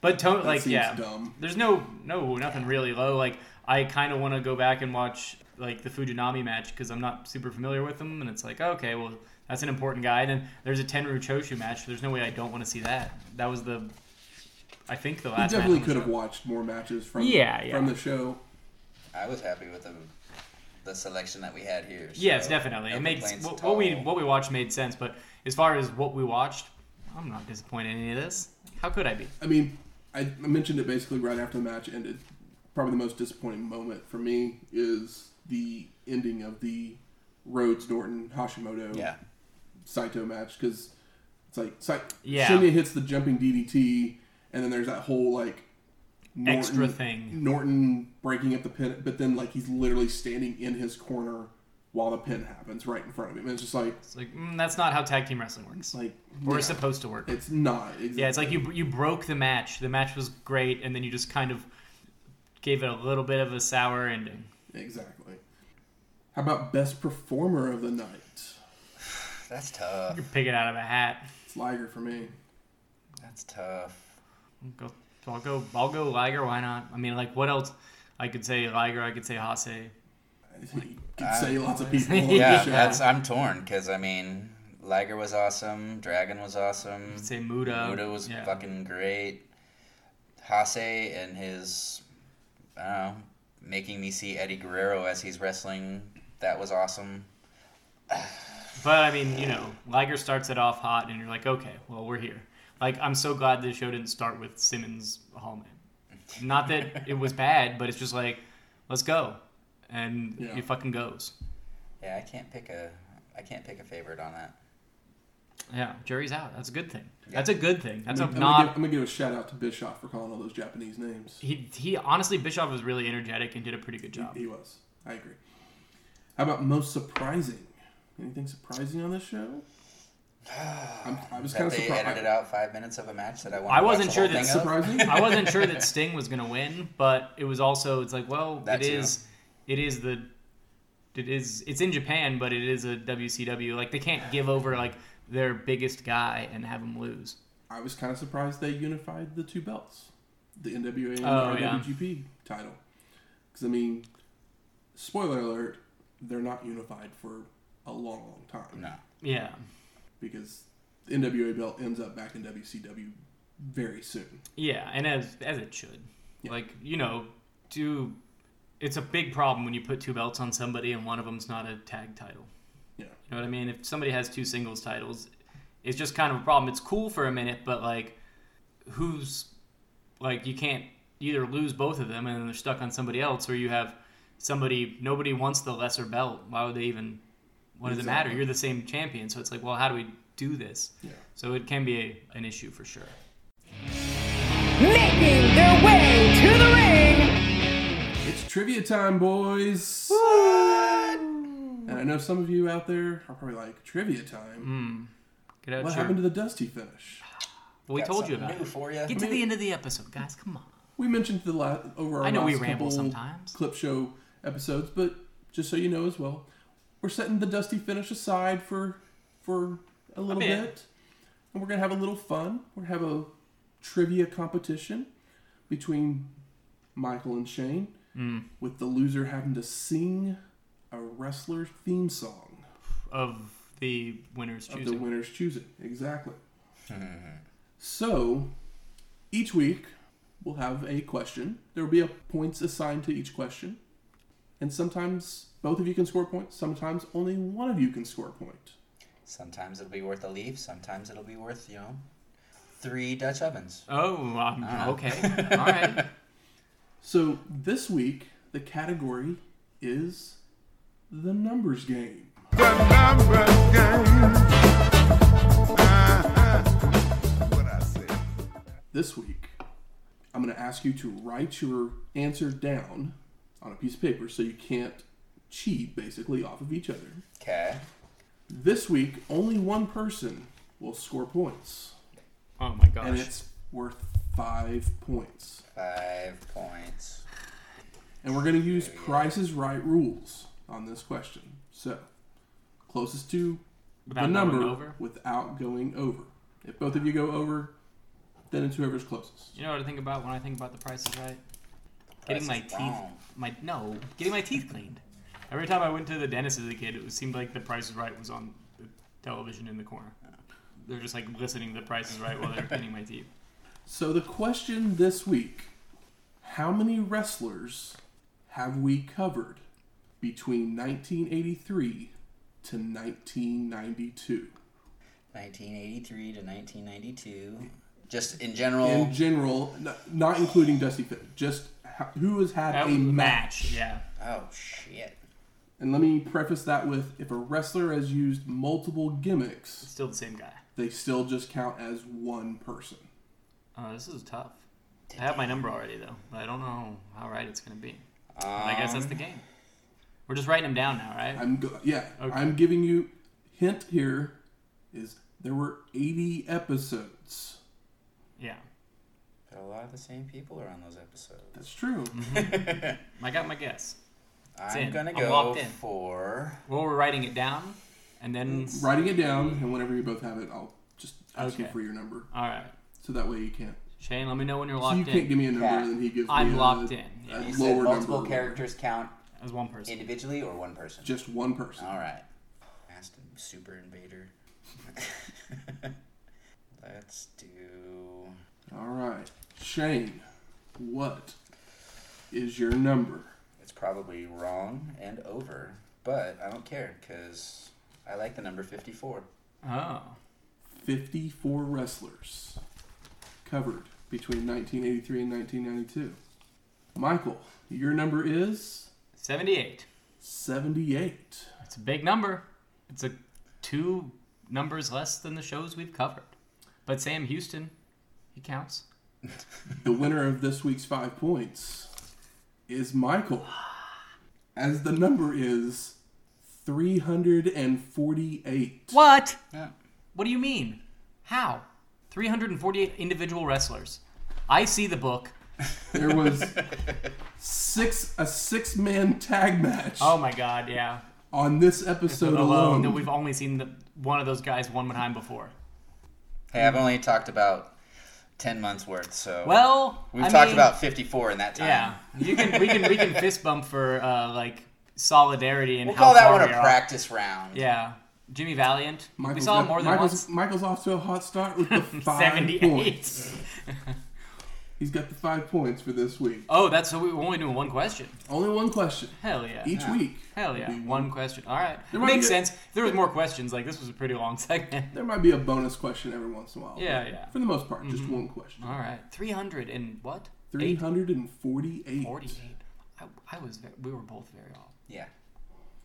But to- That like seems yeah, dumb. there's no no nothing really low. Like I kind of want to go back and watch like the Fujinami match because I'm not super familiar with them, and it's like oh, okay, well that's an important guy. And then there's a Tenryu Choshu match. There's no way I don't want to see that. That was the I think the last. last. definitely match could the have watched more matches from Yeah, yeah. from the show. I was happy with the the selection that we had here. so Yes, definitely. no It makes what, what we what we watched made sense. But as far as what we watched, I'm not disappointed in any of this. How could I be? I mean, I, I mentioned it basically right after the match ended. Probably the most disappointing moment for me is the ending of the Rhodes Norton Hashimoto Yeah, Saito match because it's like Sai- Yeah. Shinya hits the jumping DDT, and then there's that whole like Norton, Extra thing. Norton breaking up the pin, but then like he's literally standing in his corner while the pin happens right in front of him. And it's just like It's like mm, that's not how tag team wrestling works. like Or yeah, supposed to work. it's not. Exactly. Yeah, it's like you you broke the match. The match was great, and then you just kind of gave it a little bit of a sour ending. Exactly. How about best performer of the night? That's tough. You can pick it out of a hat. It's Liger for me. That's tough. Go, I'll go. I'll go Liger. Why not? I mean, like, what else? I could say Liger. I could say Hase. You could Uh, say lots of people. Yeah, the Yeah, show. that's I'm torn because I mean, Liger was awesome. Dragon was awesome. I'd say Muta. Muta was yeah. fucking great. Hase and his, I don't know, making me see Eddie Guerrero as he's wrestling. That was awesome. But I mean, you know, Liger starts it off hot, and you're like, okay, well, we're here. Like, I'm so glad the show didn't start with Simmons Halme. Not that it was bad, but it's just like, let's go, and Yeah. it fucking goes. Yeah, I can't pick a, I can't pick a favorite on that. Yeah, jury's out. That's a good thing. Yeah. That's a good thing. That's I'm, a gonna not. give, I'm gonna give a shout out to Bischoff for calling all those Japanese names. He he honestly Bischoff was really energetic and did a pretty good job. He, he was. I agree. How about most surprising? Anything surprising on this show? I'm, I was kind That of they surprised. edited out five minutes of a match that I wanted I to watch wasn't the sure whole that. Surprising? I wasn't sure that Sting was gonna win, but it was also it's like well That it too. is it is the it is it's in Japan, but it is a WCW. Like they can't give over like their biggest guy and have him lose. I was kind of surprised they unified the two belts, the NWA and Oh, the yeah. IWGP title. Because I mean, spoiler alert, they're not unified for a long, long time. No. Yeah, Because the NWA belt ends up back in WCW very soon. yeah, and as as it should. Yeah. Like you know, do it's a big problem when you put two belts on somebody and one of them's not a tag title. Yeah. You know what I mean? If somebody has two singles titles, it's just kind of a problem. It's cool for a minute, but like, who's like you can't either lose both of them and then they're stuck on somebody else, or you have somebody nobody wants the lesser belt. Why would they even? What does it matter? You're the same champion, so it's like, well, how do we do this? Yeah. So it can be a, an issue for sure. making their way to the ring. It's trivia time, boys. What? And I know some of you out there are probably like, trivia time? Hmm. Get out what your- happened to the Dusty finish? well, we Got told you something about new it. for you. Get to the end of the episode, guys. Come on. We mentioned the last over our I know we ramble sometimes. clip show episodes, but just so you know as well, we're setting the dusty finish aside for for a little bit. bit, and we're gonna have a little fun. We're gonna have a trivia competition between Michael and Shane, Mm. with the loser having to sing a wrestler theme song Of the winners of the choosing. winner's choosing. Exactly. so each week we'll have a question. There will be a points assigned to each question. And sometimes both of you can score points, sometimes only one of you can score a point. Sometimes it'll be worth a leaf. Sometimes it'll be worth you know three Dutch ovens. Oh, um, Ah. okay. All right. So this week the category is the numbers game. The numbers game. What I say? This week I'm going to ask you to write your answer down on a piece of paper so you can't cheat basically off of each other. Okay. This week, only one person will score points, Oh my gosh. and it's worth five points. Five points. And we're going to use Price's Right rules on this question. So, closest to Without the going number over? without going over. If both of you go over, then it's whoever's closest. You know what I think about when I think about the prices right? Getting my teeth, wrong. my no, getting my teeth cleaned. Every time I went to the dentist as a kid, it seemed like the Price is Right was on the television in the corner. They're just like listening to the Price is Right while they're cleaning my teeth. So, the question this week how many wrestlers have we covered between 1983 to 1992? 1983 to 1992. Just in general. In general, not including Dusty Finn, just ho- who has had That a match. match, yeah. oh shit. And let me preface that with if a wrestler has used multiple gimmicks, Still the same guy. they still just count as one person. Oh, this is tough. I have my number already though, but I don't know how right it's gonna be. But I guess that's the Um, game. We're just writing them down now, right? I'm go- yeah, Okay. I'm giving you hint here is there were 80 episodes. yeah. But a lot of the same people are on those episodes. That's true. Mm-hmm. I got my guess. I'm in. gonna I'm go in. for Well, we're writing it down, and then mm, Writing it down, and whenever you both have it, I'll just ask you for your number. all right. So that way you can't. Shane, let me know when you're locked So locked you can't in. give me a number, Yeah. and then he gives me I'm a, locked in. a You lower said multiple number. characters count As one person. individually or one person? Just one person. All right. Aston Super Invader. Let's do. All right, Shane, what is your number? It's probably wrong and over, but I don't care because I like the number 54. Oh. 54 wrestlers covered between 1983 and 1992. Michael, your number is 78. 78. It's a big number. It's a two numbers less than the shows we've covered. But Sam Houston, he counts. The winner of this week's five points is Michael, as the number is 348. What? Yeah. What do you mean? How? 348 individual wrestlers. I see the book. There was six a six man tag match Oh my god, yeah. on this episode Alone alone. that we've only seen the, one of those guys one time before. Hey, I've only talked about 10 months worth, so. Well, We've I talked mean, about 54 in that time. Yeah, you can we can we can fist bump for uh, like solidarity and We'll how call that far one a we are. practice round. Yeah, Jimmy Valiant. we saw him more than Michael's, once. Michael's off to a hot start with the five 78. points. He's got the five points for this week. Oh, that's so we we're only doing one question. Only one question Hell yeah. each week. Hell yeah. Be One question. All right. There Makes a- sense. If there was more questions, like this was a pretty long segment. There might be a bonus question every once in a while. Yeah, yeah. Mm-hmm. For the most part, just one question. All right. 300 and what? Three Eight? hundred and forty-eight. 48. I, I was ve- we were both very off. Yeah.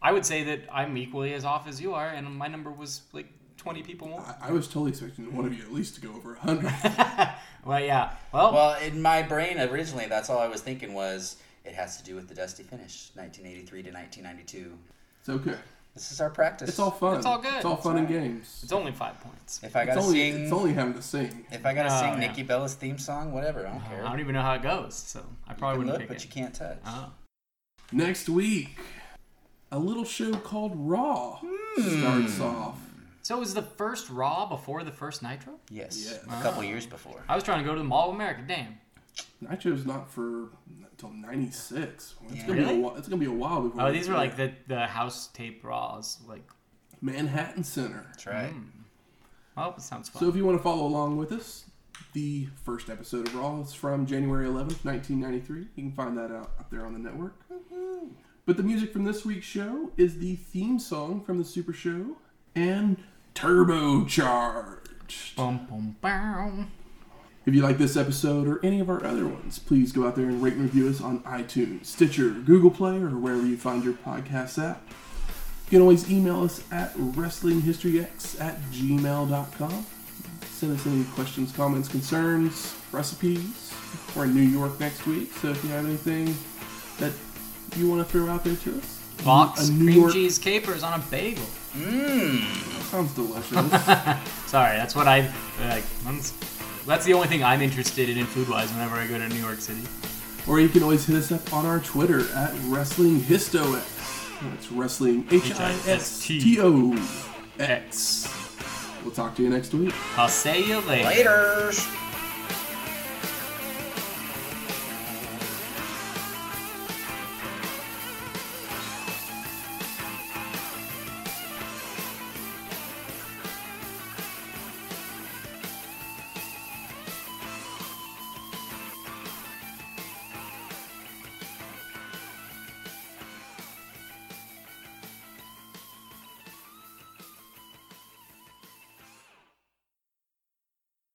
I would say that I'm equally as off as you are, and my number was like 20 people more. I, I was totally expecting one of you at least to go over a hundred. Well, yeah. Well, Well, in my brain originally, that's all I was thinking was it has to do with the Dusty finish, 1983 to 1992. it's okay. This is our practice. It's all fun. It's all good. It's all That's fun and games. it's only five points. If I gotta only, sing, it's only having to sing. if I gotta Oh, sing yeah. Nikki Bella's theme song, whatever, I don't care. I don't even know how it goes, so I probably wouldn't look, pick but it. you can't touch. Oh. Next week, a little show called Raw Hmm. starts off. So it was the first Raw before the first Nitro? Yes, Yes. a couple years before. I was trying to go to the Mall of America. Damn. Nitro's not for until '96. It's Yeah. gonna be Really? a while. It's gonna be a while before. Oh, we these get were like the the house tape Raws. Like, Manhattan Center. That's right. Hmm. oh, it sounds fun. So if you want to follow along with us, the first episode of Raw is from January 11th, 1993. You can find that out up there on the network. But the music from this week's show is the theme song from the Super Show and Turbocharged. Bum, bum, bow. If you like this episode or any of our other ones, please go out there and rate and review us on iTunes, Stitcher, Google Play, or wherever you find your podcast at. You can always email us at WrestlingHistoryX at gmail.com. Send us any questions, comments, concerns, recipes. We're in New York next week, so if you have anything that you want to throw out there to us, Fox a New cream York cheese capers on a bagel. Mmm. sounds delicious. Sorry, that's what I like. That's, that's the only thing I'm interested in, in food wise whenever I go to New York City. Or you can always hit us up on our Twitter at Wrestling Histox. That's Wrestling H I S T O X. We'll talk to you next week. I'll see you later. Later.